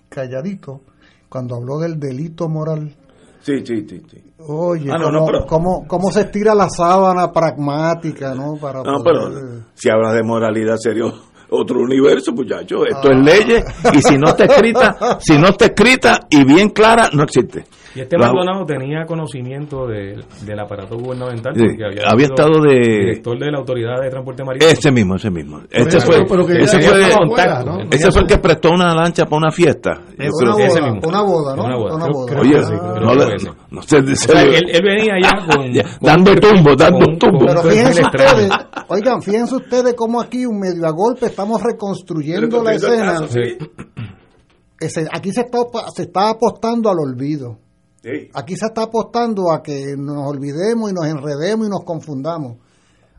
calladito, cuando habló del delito moral. Sí, sí, sí. sí. Oye, Ah, no, cómo, no, pero- cómo- cómo se estira la sábana pragmática, ¿no? Para No, poder- pero si hablas de moralidad serio, otro universo, muchachos. Esto es leyes y si no está escrita, si no está escrita y bien clara, no existe. Y este La- Maldonado tenía conocimiento del- del aparato gubernamental Sí, porque había, había estado de- director de la Autoridad de Transporte Marítimo. Ese mismo, ese mismo. Ese eso, fue, pero que ese fue, el que prestó una lancha para una fiesta. Yo creo una ese boda, mismo. una boda, ¿no? Una boda. Una boda. creo Oye, no, le- no, se- O sea, él, él venía ya con, *laughs* Ya, con dando tumbo, dando tumbo. Pero fíjense ustedes, oigan, fíjense ustedes cómo aquí, un medio a golpe, estamos reconstruyendo la escena. caso, sí. Ese- aquí se está, se está apostando al olvido. Sí. Aquí se está apostando a que nos olvidemos y nos enredemos y nos confundamos.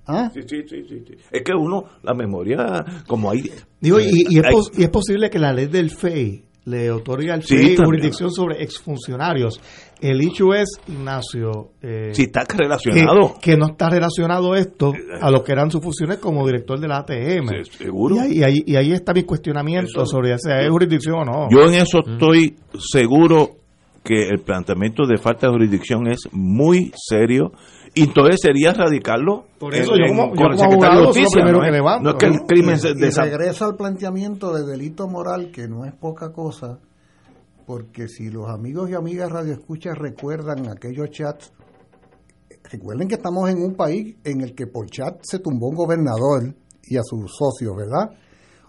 ¿Ah? Sí, sí, sí, sí, sí. Es que uno, la memoria, como hay... Digo, y, y es hay- pos- y es posible que la ley del FEI le otorgue al Sí, FEI también. jurisdicción sobre exfuncionarios. El hecho es, Ignacio, eh, si está relacionado. que no está relacionado esto a lo que eran sus funciones como director de la ATM. Sí, seguro. Y ahí, y ahí, y ahí está mi cuestionamiento Eso- sobre si hay jurisdicción o no. Yo en eso estoy seguro que el planteamiento de falta de jurisdicción es muy serio y entonces sería radicarlo Por en- eso yo en- como- con yo el como secretario de lo justicia. No que es, levanto, no es que el crimen se y desa- regresa al planteamiento de delito moral, que no es poca cosa, porque si los amigos y amigas radioescuchas recuerdan aquellos chats, recuerden que estamos en un país en el que por chat se tumbó un gobernador y a sus socios, ¿verdad?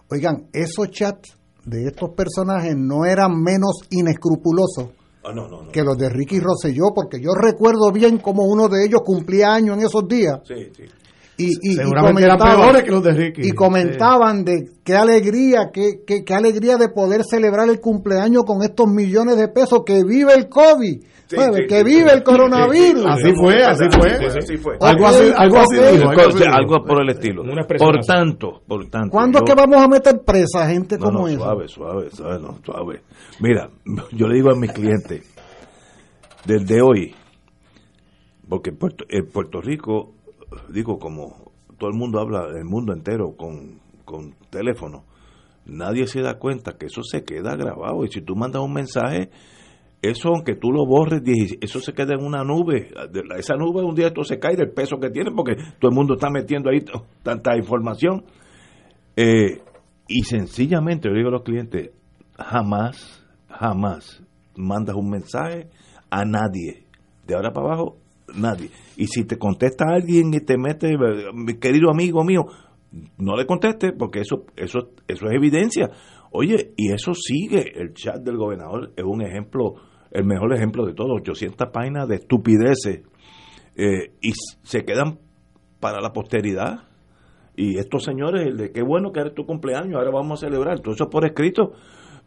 Oigan, esos chats de estos personajes no eran menos inescrupulosos Ah, no, no, no. que los de Ricky Rosselló, porque yo recuerdo bien cómo uno de ellos cumplía años en esos días. Sí, sí. Y, y- y Seguramente eran comentaban- peores que los de Ricky. y comentaban de qué alegría, qué, qué, qué alegría de poder celebrar el cumpleaños con estos millones de pesos, que vive el COVID, que vive sí. el coronavirus. Así fue, así fue. Sí, así fue. Algo así, algo así algo por el estilo. Por tanto, por tanto. ¿Cuándo es yo- que vamos a meter presa a gente No, como no, esa? suave, suave, suave, no, suave. Mira, yo le digo a mis clientes, desde hoy, porque en Puerto, en Puerto Rico, digo, como todo el mundo habla, el mundo entero con, con teléfono, nadie se da cuenta que eso se queda grabado. Y si tú mandas un mensaje, eso aunque tú lo borres, 10 eso se queda en una nube. Esa nube un día esto se cae del peso que tiene porque todo el mundo está metiendo ahí tanta información. Eh, y sencillamente, yo digo a los clientes, jamás, jamás mandas un mensaje a nadie. De ahora para abajo, nadie. Y si te contesta alguien y te mete, mi querido amigo mío, no le conteste porque eso, eso, eso es evidencia. Oye, y eso sigue. El chat del gobernador es un ejemplo, el mejor ejemplo de todo. 800 páginas de estupideces eh, y se quedan para la posteridad. Y estos señores, el de qué bueno que era tu cumpleaños, ahora vamos a celebrar, todo eso por escrito.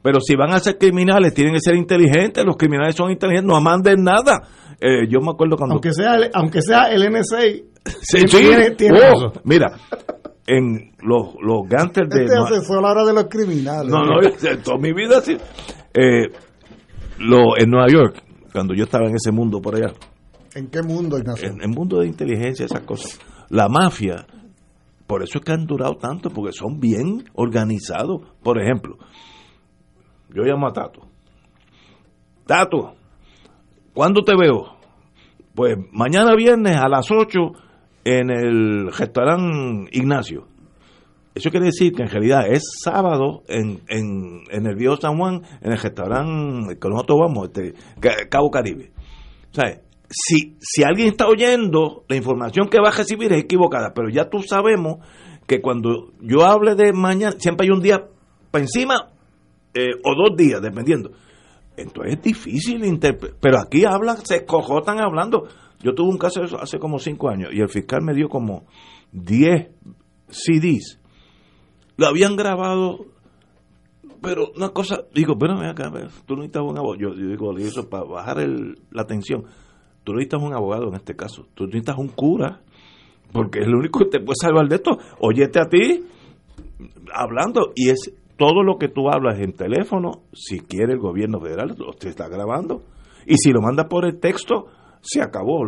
Pero si van a ser criminales, tienen que ser inteligentes, los criminales son inteligentes, no manden nada. Eh, yo me acuerdo cuando... Aunque sea, el, aunque sea el NSA, *laughs* Sí, tiene- sí. tiene Oh, mira, en los, los gangsters de... Este fue a la hora de los criminales. No, no, *laughs* toda mi vida sí. Eh, lo, en Nueva York, cuando yo estaba en ese mundo por allá, ¿En qué mundo, Ignacio? en el mundo de inteligencia, esas cosas, la mafia, por eso es que han durado tanto, porque son bien organizados. Por ejemplo, yo llamo a Tato. Tato, ¿cuándo te veo? Pues mañana viernes a las 8 en el restaurante Ignacio. Eso quiere decir que en realidad es sábado en, en, en el Viejo San Juan, en el restaurante que nosotros vamos, este, Ca- Cabo Caribe. O sea, si, si alguien está oyendo, la información que va a recibir es equivocada, pero ya tú sabemos que cuando yo hable de mañana, siempre hay un día para encima eh, o dos días, dependiendo. Entonces es difícil interpretar, pero aquí hablan, se escojotan hablando. Yo tuve un caso hace como cinco años y el fiscal me dio como 10 CDs. Lo habían grabado, pero una cosa, digo, pero ven acá, tú no necesitas un abogado. Yo, yo digo, eso para bajar el- la tensión. Tú no necesitas un abogado en este caso, tú necesitas un cura, porque es lo único que te puede salvar de esto. Óyete a ti hablando y es todo lo que tú hablas en teléfono, si quiere el gobierno federal, lo te está grabando. Y si lo mandas por el texto, se acabó.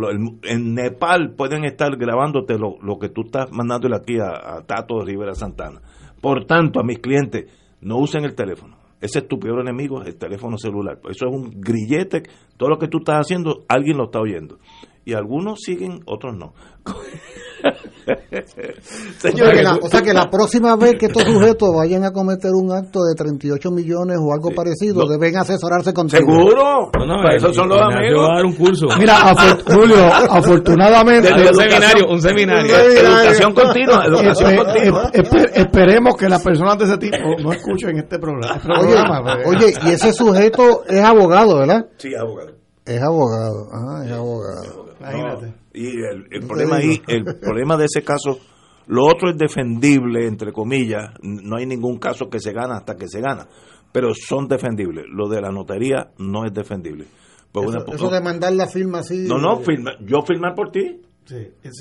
En Nepal pueden estar grabándote lo, lo que tú estás mandándole aquí a, a Tato Rivera Santana. Por tanto, a mis clientes, no usen el teléfono. Ese es tu peor enemigo, el teléfono celular. Eso es un grillete. Todo lo que tú estás haciendo, alguien lo está oyendo. Y algunos siguen, otros no. *laughs* *laughs* o, sea que la, o, sea que la, próxima vez que estos sujetos vayan a cometer un acto de 38 millones o algo parecido, deben asesorarse con ¿Seguro? No, son los amigos. a dar un curso. *laughs* Mira, Julio, afortunadamente... un seminario, un seminario. Educación continua, educación continua. esperemos que las personas de ese tipo no *laughs* escuchen este programa. Oye, oye, y ese sujeto es abogado, ¿verdad? Sí, abogado. Es abogado, ah, es abogado. Imagínate. Y el, el problema ahí, el problema de ese caso, lo otro es defendible, entre comillas, no hay ningún caso que se gana hasta que se gana, pero son defendibles. Lo de la notaría no es defendible. Pues eso, una, eso, de mandar la firma así. No, no, firma, yo firmar por ti. Sí,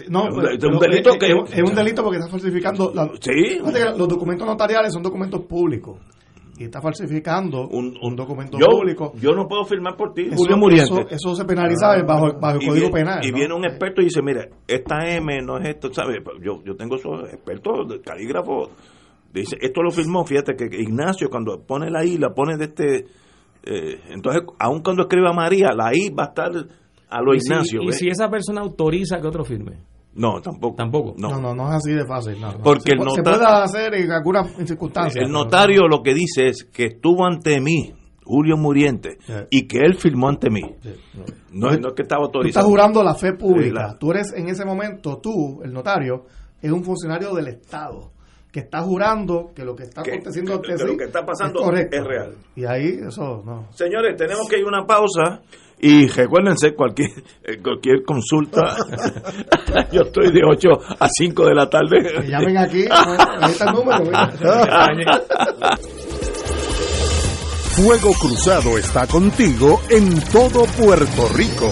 no, es, un delito que es, un delito porque estás falsificando la, sí. los documentos notariales son documentos públicos y está falsificando un, un documento público. Yo no puedo firmar por ti, Julio Muriente. Eso, se penaliza ah, bajo, bajo, el Código Penal. Y viene un experto y dice, mira, esta M no es esto, ¿sabes? Yo, yo tengo esos expertos, calígrafos. Dice, esto lo firmó, fíjate que Ignacio cuando pone la I, la pone de este... Eh, entonces, aun cuando escriba María, la I va a estar a lo Ignacio. y si esa persona autoriza que otro firme. No, tampoco. Tampoco. No, no, no, es así de fácil. Porque se, el notario, se puede hacer en algunas circunstancias. El notario lo que dice es que estuvo ante mí, Julio Muriente, y que él firmó ante mí. No, es, que estaba autorizado. Tú estás jurando la fe pública. Tú eres en ese momento, tú, el notario, es un funcionario del Estado que está jurando que lo que está aconteciendo que, lo que está pasando es, es, real. Y ahí eso no. Señores, tenemos que ir a una pausa y recuérdense, cualquier, eh, cualquier consulta, *laughs* *laughs* yo estoy de 8 a 5 de la tarde. llamen aquí, ahí está el número. *laughs* Fuego Cruzado está contigo en todo Puerto Rico.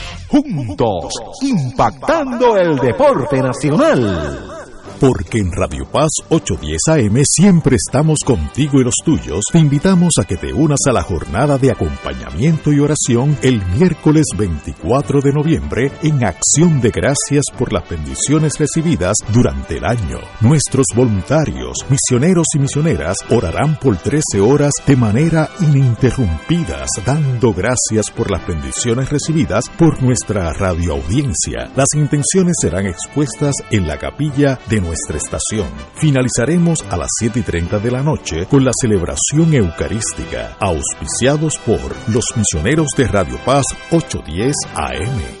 Juntos, impactando el deporte nacional. Porque en Radio Paz 810 AM siempre estamos contigo y los tuyos, te invitamos a que te unas a la jornada de acompañamiento y oración el miércoles 24 de noviembre en acción de gracias por las bendiciones recibidas durante el año. Nuestros voluntarios, misioneros y misioneras orarán por 13 horas de manera ininterrumpidas, dando gracias por las bendiciones recibidas por nuestra radioaudiencia. Las intenciones serán expuestas en la capilla de nuestra nuestra estación. Finalizaremos a las 7 y 30 de la noche con la celebración eucarística, auspiciados por los misioneros de Radio Paz 810 AM.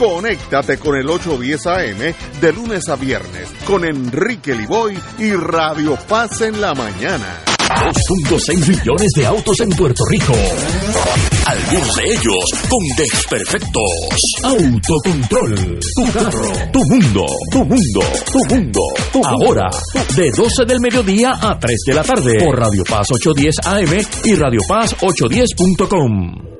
Conéctate con el 810 AM de lunes a viernes con Enrique Liboy y Radio Paz en la mañana. 2.6 millones de autos en Puerto Rico. Algunos de ellos con desperfectos. Autocontrol. Tu carro. Tu mundo. Tu mundo. Tu mundo. Ahora, de 12 del mediodía a 3 de la tarde. Por Radio Paz 810 AM y Radio Paz 810.com.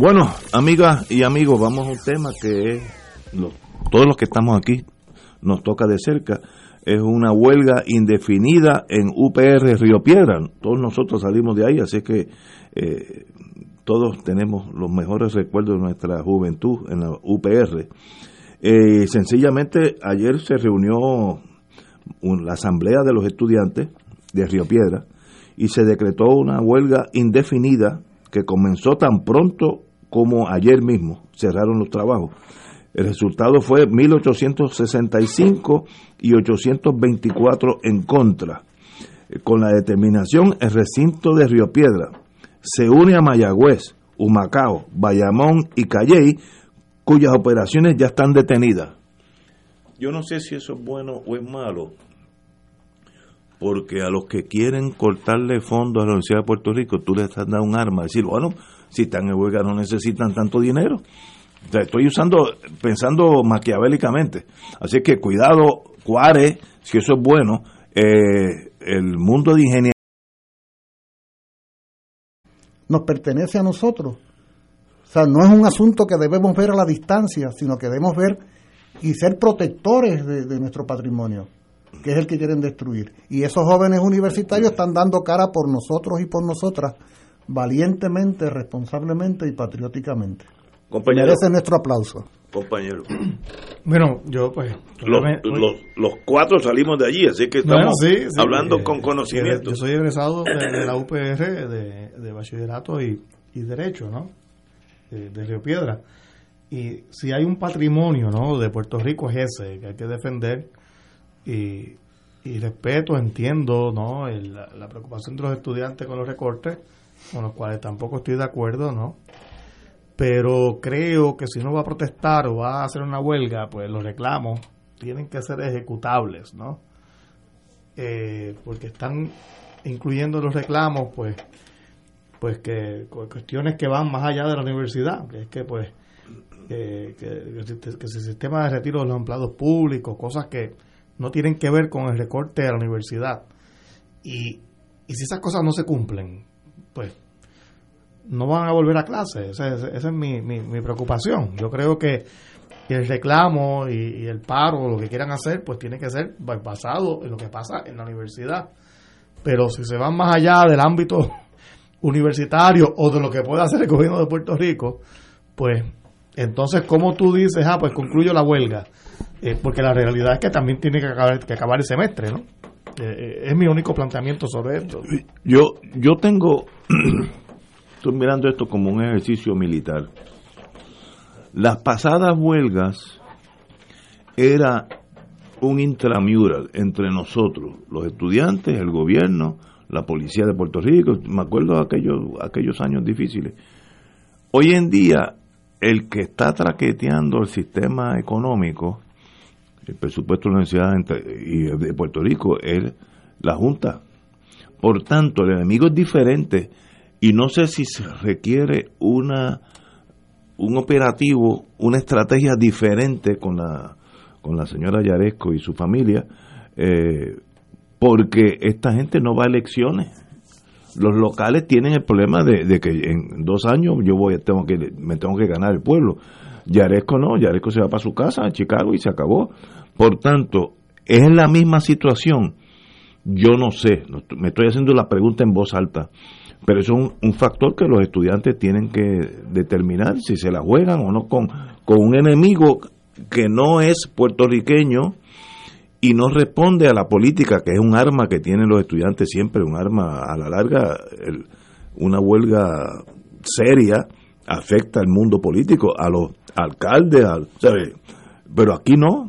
Bueno, amigas y amigos, vamos a un tema que todos los que estamos aquí nos toca de cerca. Es una huelga indefinida en UPR Río Piedra. Todos nosotros salimos de ahí, así que eh, todos tenemos los mejores recuerdos de nuestra juventud en la UPR. Eh, sencillamente ayer se reunió un- la asamblea de los estudiantes de Río Piedra y se decretó una huelga indefinida que comenzó tan pronto como ayer mismo cerraron los trabajos. El resultado fue 1865 y 824 en contra. Eh, Con la determinación, el recinto de Río Piedra se une a Mayagüez, Humacao, Bayamón y Calley, cuyas operaciones ya están detenidas. Yo no sé si eso es bueno o es malo, porque a los que quieren cortarle fondos a la Universidad de Puerto Rico, tú les estás dando un arma, decir, bueno, si están en huelga no necesitan tanto dinero. Estoy usando, pensando maquiavélicamente. Así que cuidado, Juárez, si eso es bueno, eh, el mundo de ingeniería nos pertenece a nosotros. O sea, no es un asunto que debemos ver a la distancia, sino que debemos ver y ser protectores de nuestro patrimonio, que es el que quieren destruir. Y esos jóvenes universitarios están dando cara por nosotros y por nosotras, valientemente, responsablemente y patrióticamente. Compañero. Merece nuestro aplauso. compañero. *clears throat* Bueno, yo pues... Los, los, los cuatro salimos de allí, así que Bueno, estamos sí, sí, hablando eh, con conocimiento. Yo soy egresado de, de la UPR de, de bachillerato y, y derecho, ¿no? De, de Río Piedra. Y si hay un patrimonio, ¿no? De Puerto Rico es ese que hay que defender y, y respeto, entiendo, ¿no? El- la, la preocupación de los estudiantes con los recortes, con los cuales tampoco estoy de acuerdo, ¿no? Pero creo que si uno va a protestar o va a hacer una huelga, pues los reclamos tienen que ser ejecutables, ¿no? Eh, porque están incluyendo los reclamos, pues, pues que cu- cuestiones que van más allá de la universidad, es que, pues, eh, que, que que el sistema de retiro de los empleados públicos, cosas que no tienen que ver con el recorte de la universidad. Y, y si esas cosas no se cumplen, pues no van a volver a clase. Esa, esa- es mi, mi, mi preocupación. Yo creo que el reclamo y, el paro, lo que quieran hacer, pues tiene que ser ba- basado en lo que pasa en la universidad. Pero si se van más allá del ámbito *laughs* universitario o de lo que puede hacer el gobierno de Puerto Rico, pues entonces, ¿cómo tú dices, ah, pues concluyo la huelga? Eh, porque la realidad es que también tiene que que acabar el semestre, ¿no? Eh, es mi único planteamiento sobre esto. Yo, yo tengo, *clears throat* estoy mirando esto como un ejercicio militar. Las pasadas huelgas era un intramural entre nosotros, los estudiantes, el gobierno, la policía de Puerto Rico. Me acuerdo de aquellos, aquellos años difíciles. Hoy en día, el que está traqueteando el sistema económico, el presupuesto de la Universidad y de Puerto Rico, es la Junta. Por tanto, el enemigo es diferente y no sé si se requiere una un operativo, una estrategia diferente con la con la señora Yaresco y su familia, eh, porque esta gente no va a elecciones. Los locales tienen el problema de, de que en dos años yo voy tengo que me tengo que ganar el pueblo. Yaresco no, Yaresco se va para su casa a Chicago y se acabó. Por tanto, es la misma situación. Yo no sé, me estoy haciendo la pregunta en voz alta, pero eso es un, un factor que los estudiantes tienen que determinar si se la juegan o no con, con un enemigo que no es puertorriqueño y no responde a la política, que es un arma que tienen los estudiantes siempre, un arma a la larga, el- una huelga seria afecta al mundo político, a los alcaldes, al, ¿sabe? pero aquí no.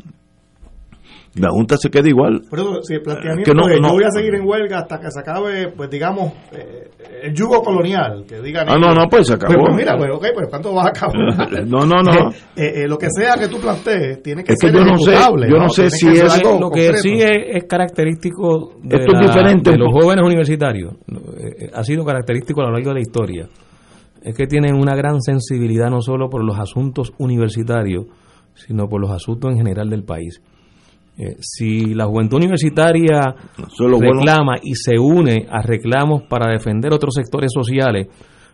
La Junta se queda igual. Por eso, si el planteamiento Que no- es, no. yo voy a seguir en huelga hasta que se acabe, pues digamos, eh, el yugo colonial, que digan Ah, no, no, pues se acabó. Pues, pues mira, pues ok, pues ¿cuánto vas a acabar? *laughs* No, no, no. Eh, eh, lo que sea que tú plantees tiene que Es que ser yo no sé- yo no sé Tiene si que ser es- algo lo que concreto. sí es, es característico de, Esto es diferente. de los jóvenes universitarios, ha sido característico a lo largo de la historia, es que tienen una gran sensibilidad no solo por los asuntos universitarios, sino por los asuntos en general del país. Eh, si la juventud universitaria bueno. reclama y se une a reclamos para defender otros sectores sociales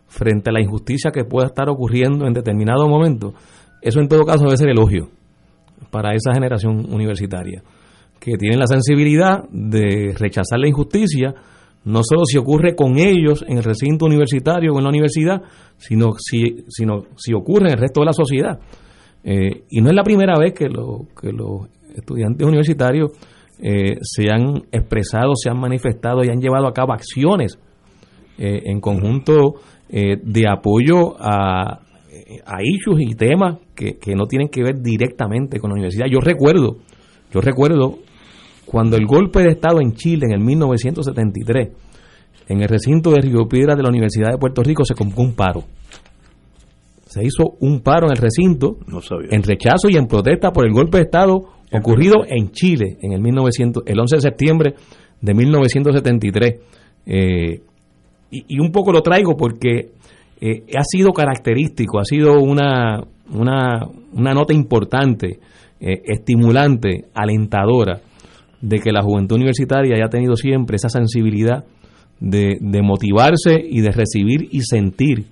frente a la injusticia que pueda estar ocurriendo en determinado momento, eso en todo caso debe ser elogio para esa generación universitaria, que tienen la sensibilidad de rechazar la injusticia, no solo si ocurre con ellos en el recinto universitario o en la universidad, sino si, sino si ocurre en el resto de la sociedad. Eh, y no es la primera vez que, lo- que los estudiantes universitarios eh, se han expresado, se han manifestado y han llevado a cabo acciones eh, en conjunto eh, de apoyo a, a issues y temas que, que no tienen que ver directamente con la universidad. Yo recuerdo, yo recuerdo cuando el golpe de Estado en Chile en el 1973, en el recinto de Río Piedra de la Universidad de Puerto Rico se convocó un paro. Se hizo un paro en el recinto No en rechazo y en protesta por el golpe de Estado ocurrido en Chile en el 1900, el 11 de septiembre de 1973. Eh, y, y un poco lo traigo porque eh, ha sido característico, ha sido una, una, una nota importante, eh, estimulante, alentadora, de que la juventud universitaria haya tenido siempre esa sensibilidad de, de motivarse y de recibir y sentir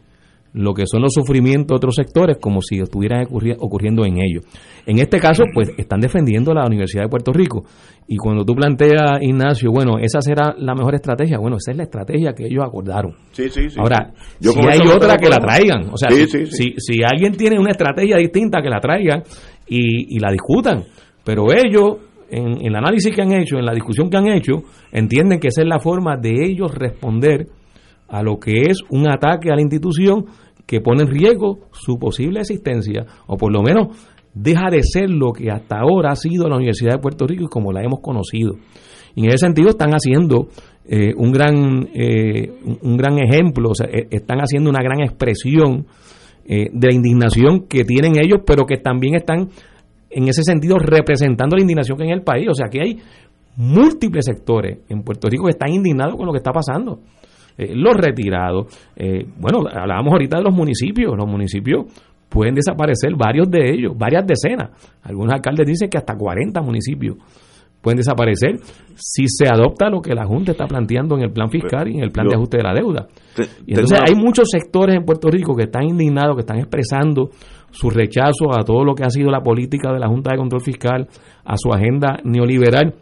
lo que son los sufrimientos de otros sectores como si estuvieran ocurri- ocurriendo en ellos. En este caso, pues están defendiendo la Universidad de Puerto Rico. Y cuando tú planteas, Ignacio, bueno, esa será la mejor estrategia, bueno, esa es la estrategia que ellos acordaron. Sí, sí, sí. Ahora, Yo si hay otra que la traigan, o sea, Sí, si, sí, sí. Si, si alguien tiene una estrategia distinta, que la traigan y, y la discutan. Pero ellos, en, en el análisis que han hecho, en la discusión que han hecho, entienden que esa es la forma de ellos responder a lo que es un ataque a la institución que pone en riesgo su posible existencia, o por lo menos deja de ser lo que hasta ahora ha sido la Universidad de Puerto Rico y como la hemos conocido. Y en ese sentido están haciendo eh, un gran eh, un- gran ejemplo, eh, están haciendo una gran expresión eh, de la indignación que tienen ellos, pero que también están en ese sentido representando la indignación que hay en el país. O sea, que hay múltiples sectores en Puerto Rico que están indignados con lo que está pasando. Eh, los retirados, eh, bueno, hablábamos ahorita de los municipios, los municipios pueden desaparecer varios de ellos, varias decenas. Algunos alcaldes dicen que hasta 40 municipios pueden desaparecer si se adopta lo que la Junta está planteando en el plan fiscal y en el plan de ajuste de la deuda. Te- Y entonces una- hay muchos sectores en Puerto Rico que están indignados, que están expresando su rechazo a todo lo que ha sido la política de la Junta de Control Fiscal, a su agenda neoliberal,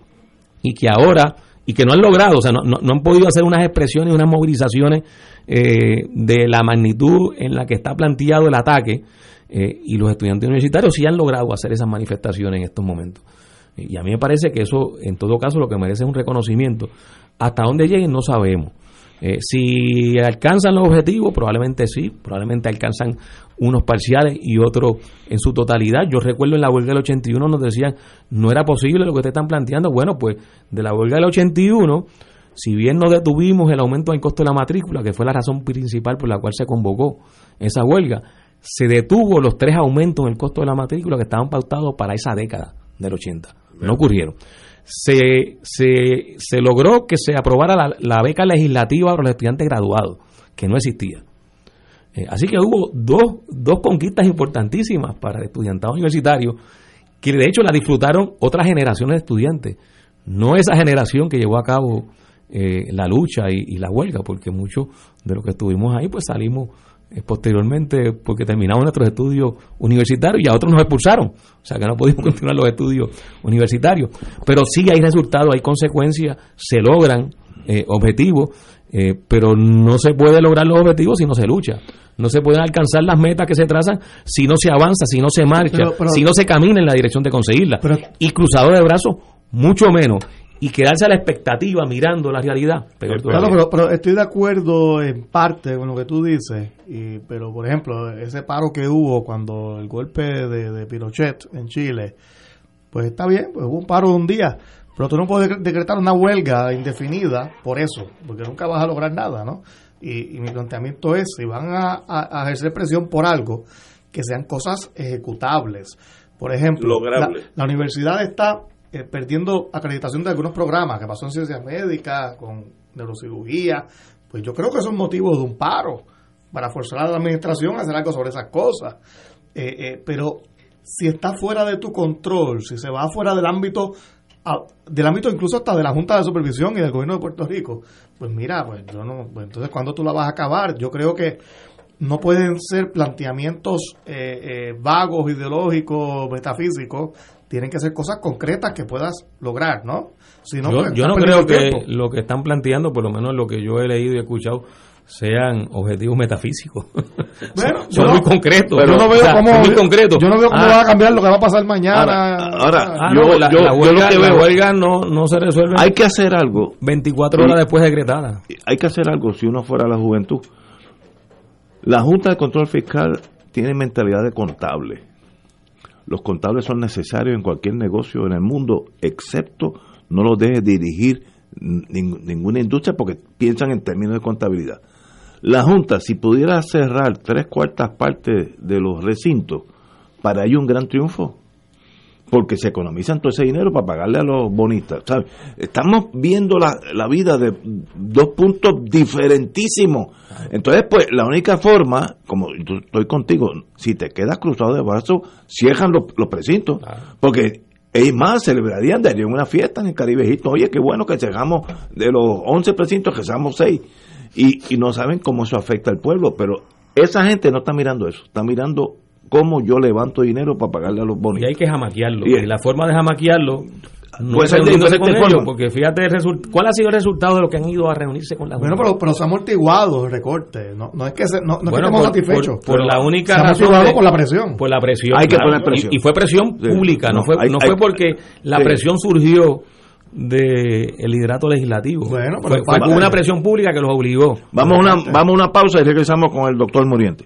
y que ahora, y que no han logrado, o sea, no, no- han podido hacer unas expresiones, unas movilizaciones eh, de la magnitud en la que está planteado el ataque, eh, y los estudiantes universitarios sí han logrado hacer esas manifestaciones en estos momentos. Y a mí me parece que eso, en todo caso, lo que merece es un reconocimiento. Hasta dónde lleguen no sabemos. Eh, si alcanzan los objetivos, probablemente sí, probablemente alcanzan unos parciales y otros en su totalidad. Yo recuerdo en la huelga del 81 nos decían, no era posible lo que ustedes están planteando. Bueno, pues de la huelga del 81, si bien no detuvimos el aumento del costo de la matrícula, que fue la razón principal por la cual se convocó esa huelga, se detuvo los tres aumentos en el costo de la matrícula que estaban pautados para esa década del 80. No ocurrieron. Se, se, se logró que se aprobara la, la beca legislativa para los estudiantes graduados, que no existía. Eh, así que hubo dos, dos conquistas importantísimas para el estudiantado universitario, que de hecho la disfrutaron otras generaciones de estudiantes, no esa generación que llevó a cabo eh, la lucha y, y la huelga, porque muchos de los que estuvimos ahí pues salimos posteriormente porque terminamos nuestros estudios universitarios y a otros nos expulsaron, o sea que no pudimos *laughs* continuar los estudios universitarios, pero sí hay resultados, hay consecuencias, se logran eh, objetivos, eh, pero no se puede lograr los objetivos si no se lucha. No se pueden alcanzar las metas que se trazan si no se avanza, si no se marcha, Pero- pero- si no se camina en la dirección de conseguirla. y cruzado de brazos, mucho menos. Y quedarse a la expectativa mirando la realidad. peor Claro, pero, pero estoy de acuerdo en parte con lo que tú dices, y, pero por ejemplo, ese paro que hubo cuando el golpe de, de Pinochet en Chile, pues está bien, pues hubo un paro de un día, pero tú no puedes decre- decretar una huelga indefinida por eso, porque nunca vas a lograr nada, ¿no? Y, y mi planteamiento es, si van a, a- a ejercer presión por algo, que sean cosas ejecutables. Por ejemplo, la universidad está eh, perdiendo acreditación de algunos programas, que pasó en ciencias médicas, con neurocirugía, pues yo creo que son motivos de un paro para forzar a la administración a hacer algo sobre esas cosas. Eh, eh, pero si está fuera de tu control, si se va fuera del ámbito, del ámbito incluso hasta de la Junta de Supervisión y del Gobierno de Puerto Rico, pues mira, pues yo no, pues entonces ¿cuándo tú la vas a acabar? Yo creo que no pueden ser planteamientos eh, eh, vagos, ideológicos, metafísicos. Tienen que ser cosas concretas que puedas lograr, ¿no? Si no, yo, pues, yo no creo que tiempo. lo que están planteando, por lo menos lo que yo he leído y escuchado, sean objetivos metafísicos. *laughs* Bueno, son yo son no- muy concretos. yo no veo O sea, cómo, son muy concretos. yo no veo cómo Ah, va a cambiar lo que va a pasar mañana. Ahora- ahora, ah, yo- no, la, yo- la yo huelga, lo que la huelga no, no se resuelve Hay que hacer algo. 24 horas después decretada. hay que hacer algo si uno fuera la juventud. La Junta de Control Fiscal tiene mentalidad de contable. Los contables son necesarios en cualquier negocio en el mundo, excepto no los deje dirigir ning- ninguna industria porque piensan en términos de contabilidad. La Junta, si pudiera cerrar tres cuartas partes de los recintos, para ello un gran triunfo porque se economizan todo ese dinero para pagarle a los bonistas. ¿sabes? Estamos viendo la, la vida de dos puntos diferentísimos. Entonces, pues, la única forma, como yo estoy contigo, si te quedas cruzado de brazos, cierran los, los precintos. Porque es más, celebrarían, darían una fiesta en el Caribe Egipto. Oye, qué bueno que cerramos de los 11 precintos, que cerramos 6. Y, y no saben cómo eso afecta al pueblo. Pero esa gente no está mirando eso. Está mirando cómo yo levanto dinero para pagarle a los Y bonistas. hay que jamaquearlo. Y- Y la forma de jamaquearlo no Puede es de con ellos, porque fíjate el result- cuál ha sido el resultado de lo que han ido a reunirse con la Bueno, Junta. pero, pero se ha amortiguado el recorte. No, no es que, se, no, no es Bueno, que estemos por- satisfechos. por- la única se ha razón amortiguado de- por la presión. Por la presión. Hay que claro. poner presión. Y, y fue presión Sí. pública, no, No, fue, hay- no hay- fue porque la Sí. presión surgió del liderato legislativo. Bueno, pero fue, fue una de- presión pública que los obligó. Vamos a una, vamos a una pausa y regresamos con el doctor Moriente.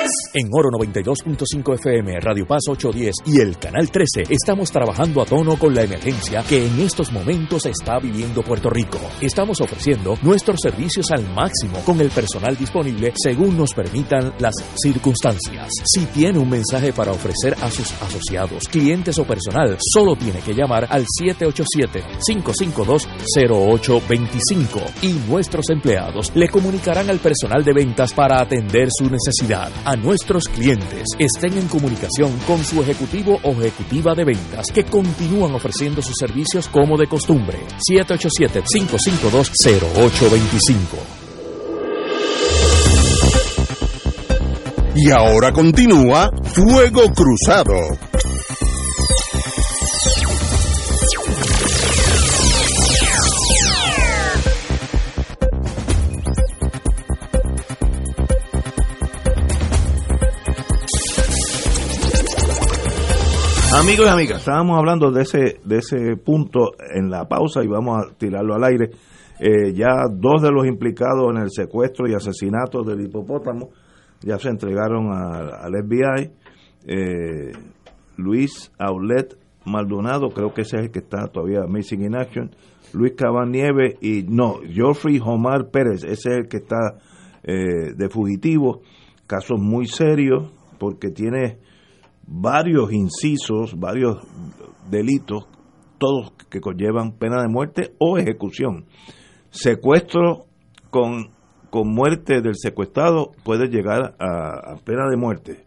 En Oro 92.5 FM, Radio Paz 810 y el Canal 13 estamos trabajando a tono con la emergencia que en estos momentos está viviendo Puerto Rico. Estamos ofreciendo nuestros servicios al máximo con el personal disponible según nos permitan las circunstancias. Si tiene un mensaje para ofrecer a sus asociados, clientes o personal, solo tiene que llamar al 787-552-0825 y nuestros empleados le comunicarán al personal de ventas para atender su necesidad. A nuestros clientes estén en comunicación con su ejecutivo o ejecutiva de ventas que continúan ofreciendo sus servicios como de costumbre. 787-552-0825. Y ahora continúa Fuego Cruzado. Amigos y amigas, estábamos hablando de ese, de ese punto en la pausa y vamos a tirarlo al aire. Eh, ya dos de los implicados en el secuestro y asesinato del hipopótamo ya se entregaron al FBI. Eh, Luis Aulet Maldonado, creo que ese es el que está todavía missing in action. Luis Cabanieve y no, Geoffrey Omar Pérez, ese es el que está eh, de fugitivo. Casos muy serios porque tiene varios incisos, varios delitos, todos que conllevan pena de muerte o ejecución. Secuestro con, con muerte del secuestrado puede llegar a, a pena de muerte.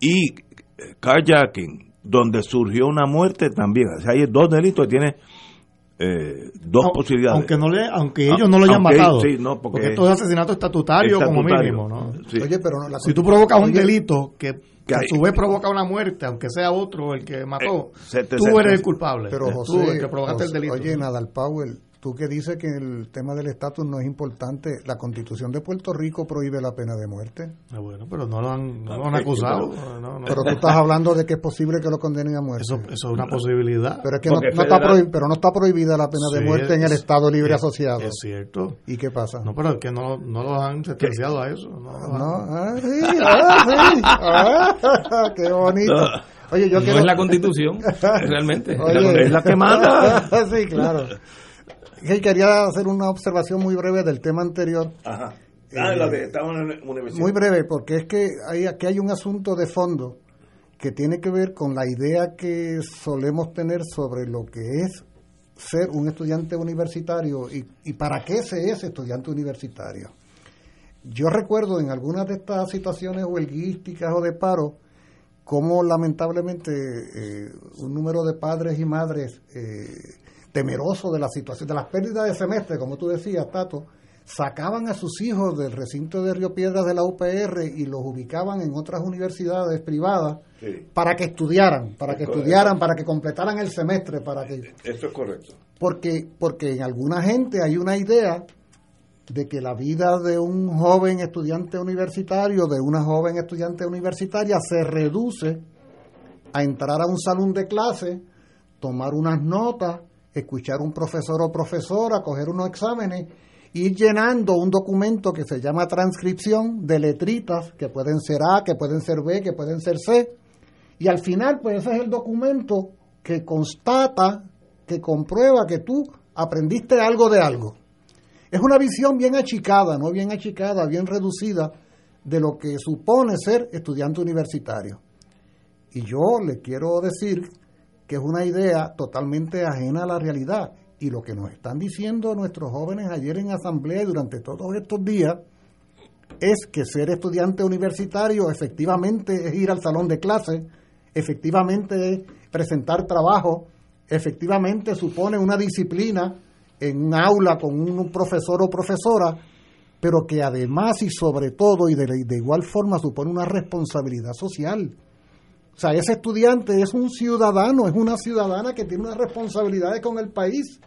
Y eh, carjacking, donde surgió una muerte también. O sea, hay dos delitos, tiene eh, dos posibilidades. Aunque, no le, aunque Ah, ellos no lo hayan aunque- matado. sí, no, porque- esto es asesinato estatutario, como mínimo. ¿no? Sí. Oye, pero no, la Si tú provocas un delito que, que a su vez provoca una muerte, aunque sea otro el que mató, Eh, se te tú eres el culpable. Pero tú José, el que provocaste José, el delito. oye, Nadal Powell, tú que dices que el tema del estatus no es importante, la constitución de Puerto Rico prohíbe la pena de muerte. Ah, bueno, pero no lo han, no lo han acusado. No, no. Pero tú estás hablando de que es posible que lo condenen a muerte. Eso, eso es una posibilidad. Pero es que no, Porque no está federal- prohib- pero no está prohibida la pena de muerte en el es- Estado Libre es- Asociado. Es cierto. ¿Y qué pasa? No, pero es que no, no los han sentenciado a eso. No, lo ah, sí, ah, sí. Ah, *laughs* qué bonito. Oye, yo no quiero... es la constitución, realmente. *laughs* Oye. Es la que manda. *laughs* sí, claro. Y quería hacer una observación muy breve del tema anterior. Ajá. Ah, la de en la universidad. Muy breve, porque es que hay, aquí hay un asunto de fondo que tiene que ver con la idea que solemos tener sobre lo que es ser un estudiante universitario y, y para qué se es estudiante universitario. Yo recuerdo en algunas de estas situaciones huelguísticas o de paro, cómo lamentablemente eh, un número de padres y madres eh, temerosos de la situación, de las pérdidas de semestre, como tú decías, Tato, sacaban a sus hijos del recinto de Río Piedras de la UPR y los ubicaban en otras universidades privadas Sí, para que estudiaran, para que Correcto. estudiaran, para que completaran el semestre, para que eso es correcto. porque porque en alguna gente hay una idea de que la vida de un joven estudiante universitario, de una joven estudiante universitaria se reduce a entrar a un salón de clase, tomar unas notas, escuchar un profesor o profesora, coger unos exámenes, ir llenando un documento que se llama transcripción de letritas que pueden ser A, que pueden ser B, que pueden ser C, y al final, pues ese es el documento que constata, que comprueba que tú aprendiste algo de algo. Es una visión bien achicada, no bien achicada, bien reducida de lo que supone ser estudiante universitario. Y yo le quiero decir que es una idea totalmente ajena a la realidad. Y lo que nos están diciendo nuestros jóvenes ayer en asamblea y durante todos estos días es que ser estudiante universitario efectivamente es ir al salón de clase, efectivamente es presentar trabajo, efectivamente supone una disciplina en un aula con un profesor o profesora, pero que además y sobre todo y de, de igual forma supone una responsabilidad social. O sea, ese estudiante es un ciudadano, es una ciudadana que tiene unas responsabilidades con el país.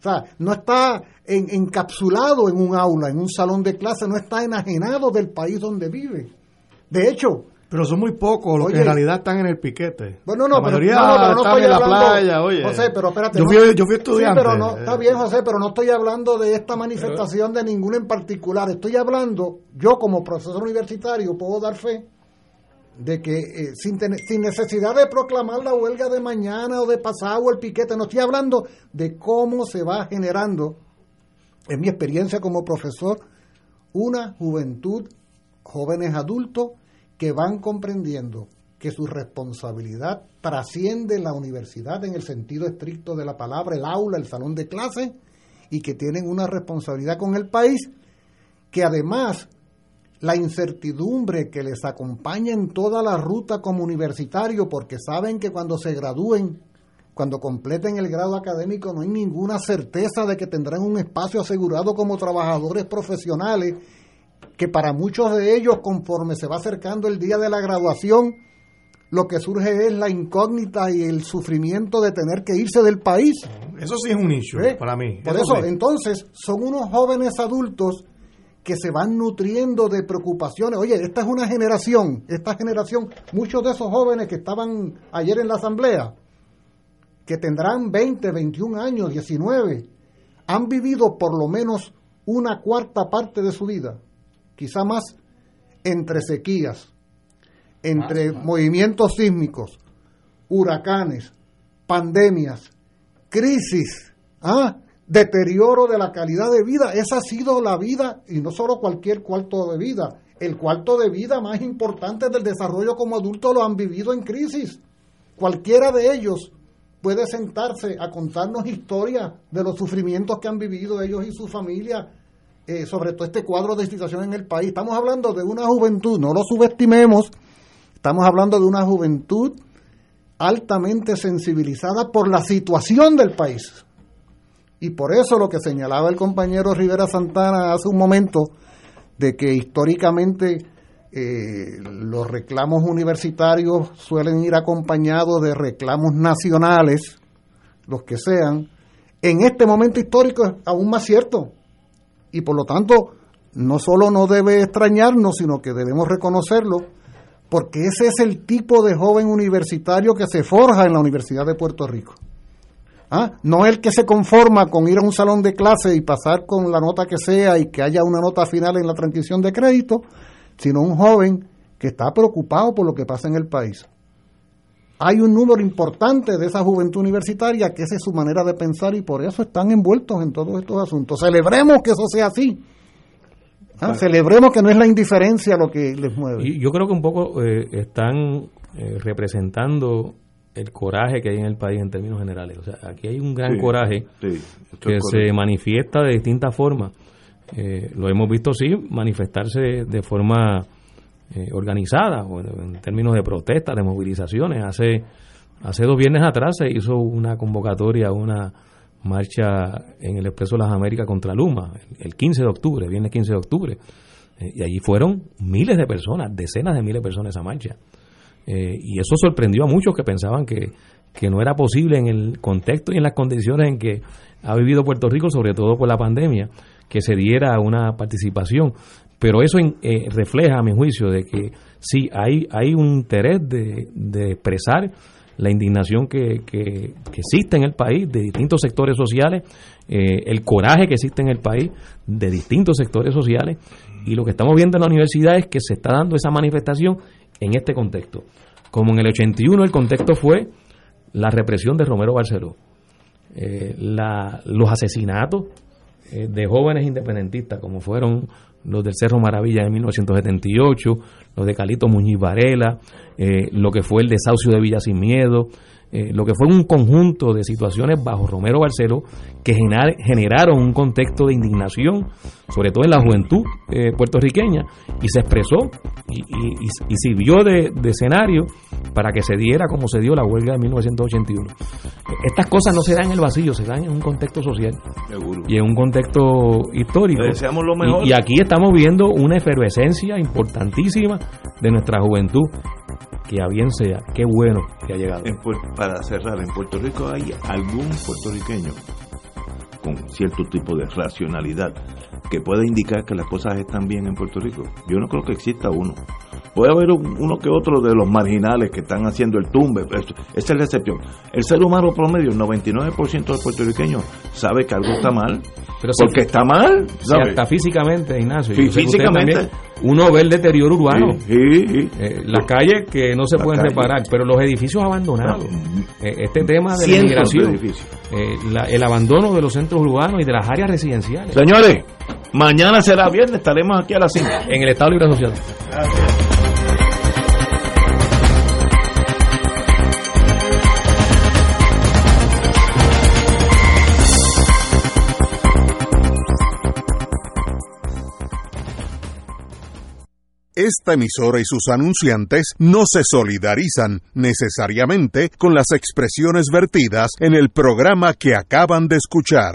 O sea, no está en- encapsulado en un aula, en un salón de clase, no está enajenado del país donde vive. De hecho, Pero son muy pocos los Oye. que en realidad están en el piquete. bueno, no, La pero, mayoría no, no, pero no están en la hablando, playa, oye. José, pero espérate. Yo fui, yo fui estudiante. Sí, pero no, está eh, bien, José, pero no estoy hablando de esta manifestación de ninguna en particular. Estoy hablando, yo como profesor universitario puedo dar fe de que eh, sin, sin necesidad de proclamar la huelga de mañana o de pasado o el piquete, no estoy hablando de cómo se va generando, en mi experiencia como profesor, una juventud, jóvenes adultos, que van comprendiendo que su responsabilidad trasciende la universidad en el sentido estricto de la palabra, el aula, el salón de clase, y que tienen una responsabilidad con el país, que además la incertidumbre que les acompaña en toda la ruta como universitario, porque saben que cuando se gradúen, cuando completen el grado académico, no hay ninguna certeza de que tendrán un espacio asegurado como trabajadores profesionales, que para muchos de ellos, conforme se va acercando el día de la graduación, lo que surge es la incógnita y el sufrimiento de tener que irse del país. Eso sí es un issue ¿Eh? para mí. Por eso, sí. entonces, son unos jóvenes adultos que se van nutriendo de preocupaciones. Oye, esta es una generación, esta generación, muchos de esos jóvenes que estaban ayer en la asamblea, que tendrán 20, 21 años, 19, han vivido por lo menos una cuarta parte de su vida, quizá más, entre sequías, entre movimientos sísmicos, huracanes, pandemias, crisis, ¿ah? Deterioro de la calidad de vida. Esa ha sido la vida, y no solo cualquier cuarto de vida, el cuarto de vida más importante del desarrollo como adulto lo han vivido en crisis. Cualquiera de ellos puede sentarse a contarnos historias de los sufrimientos que han vivido ellos y su familia, eh, sobre todo este cuadro de situación en el país. Estamos hablando de una juventud, no lo subestimemos, estamos hablando de una juventud altamente sensibilizada por la situación del país. Y por eso lo que señalaba el compañero Rivera Santana hace un momento, de que históricamente eh, los reclamos universitarios suelen ir acompañados de reclamos nacionales, los que sean, en este momento histórico es aún más cierto. Y por lo tanto, no solo no debe extrañarnos, sino que debemos reconocerlo, porque ese es el tipo de joven universitario que se forja en la Universidad de Puerto Rico. ¿Ah? No el que se conforma con ir a un salón de clase y pasar con la nota que sea y que haya una nota final en la transición de crédito, sino un joven que está preocupado por lo que pasa en el país. Hay un número importante de esa juventud universitaria que esa es su manera de pensar y por eso están envueltos en todos estos asuntos. Celebremos que eso sea así. ¿Ah? Celebremos que no es la indiferencia lo que les mueve. Y yo creo que un poco eh, están eh, representando el coraje que hay en el país en términos generales. O sea, aquí hay un gran Sí, coraje sí, que se manifiesta de distintas formas. Eh, lo hemos visto, sí, manifestarse de forma eh, organizada, en, términos de protestas, de movilizaciones. Hace, hace dos viernes atrás se hizo una convocatoria, una marcha en el Expreso de las Américas contra Luma, el, el 15 de octubre, viernes 15 de octubre. Eh, y allí fueron miles de personas, decenas de miles de personas esa marcha. Eh, y eso sorprendió a muchos que pensaban que, que no era posible en el contexto y en las condiciones en que ha vivido Puerto Rico, sobre todo por la pandemia, que se diera una participación. Pero eso eh, refleja, a mi juicio, de que sí hay, hay un interés de, de expresar la indignación que, que- que existe en el país de distintos sectores sociales, eh, el coraje que existe en el país de distintos sectores sociales, y lo que estamos viendo en la universidad es que se está dando esa manifestación en este contexto. Como en el 81 el contexto fue la represión de Romero Barceló, eh, la- los asesinatos eh, de jóvenes independentistas, como fueron los del Cerro Maravilla en 1978, los de Calito Muñiz Varela, eh, lo que fue el desahucio de Villa Sin Miedo, eh, lo que fue un conjunto de situaciones bajo Romero Barceló que generaron un contexto de indignación, sobre todo en la juventud eh, puertorriqueña, y se expresó y, y- y- y sirvió de, de escenario para que se diera como se dio la huelga de 1981. Estas cosas no se dan en el vacío, se dan en un contexto social Seguro. y en un contexto histórico. Le deseamos lo mejor. Y, aquí estamos viendo una efervescencia importantísima de nuestra juventud. Que a bien sea, qué bueno que ha llegado. En Puer- para cerrar, en Puerto Rico hay algún puertorriqueño con cierto tipo de racionalidad que pueda indicar que las cosas están bien en Puerto Rico. Yo no creo que exista uno. Puede haber un- uno que otro de los marginales que están haciendo el tumbe, esa es la excepción. El ser humano promedio, el 99% de los puertorriqueños sabe que algo está mal, Pero si- porque está mal. Si ¿sabe? hasta físicamente, Ignacio. Físicamente. también, uno ve el deterioro urbano. Sí, sí, sí. Eh, las calles que no se pueden reparar, pero los edificios abandonados. Eh, este tema de la de edificios. eh, la- el abandono de los centros urbanos y de las áreas residenciales. Señores, mañana será viernes, estaremos aquí a las 5. En el Estado Libre Asociado. Esta emisora y sus anunciantes no se solidarizan necesariamente con las expresiones vertidas en el programa que acaban de escuchar.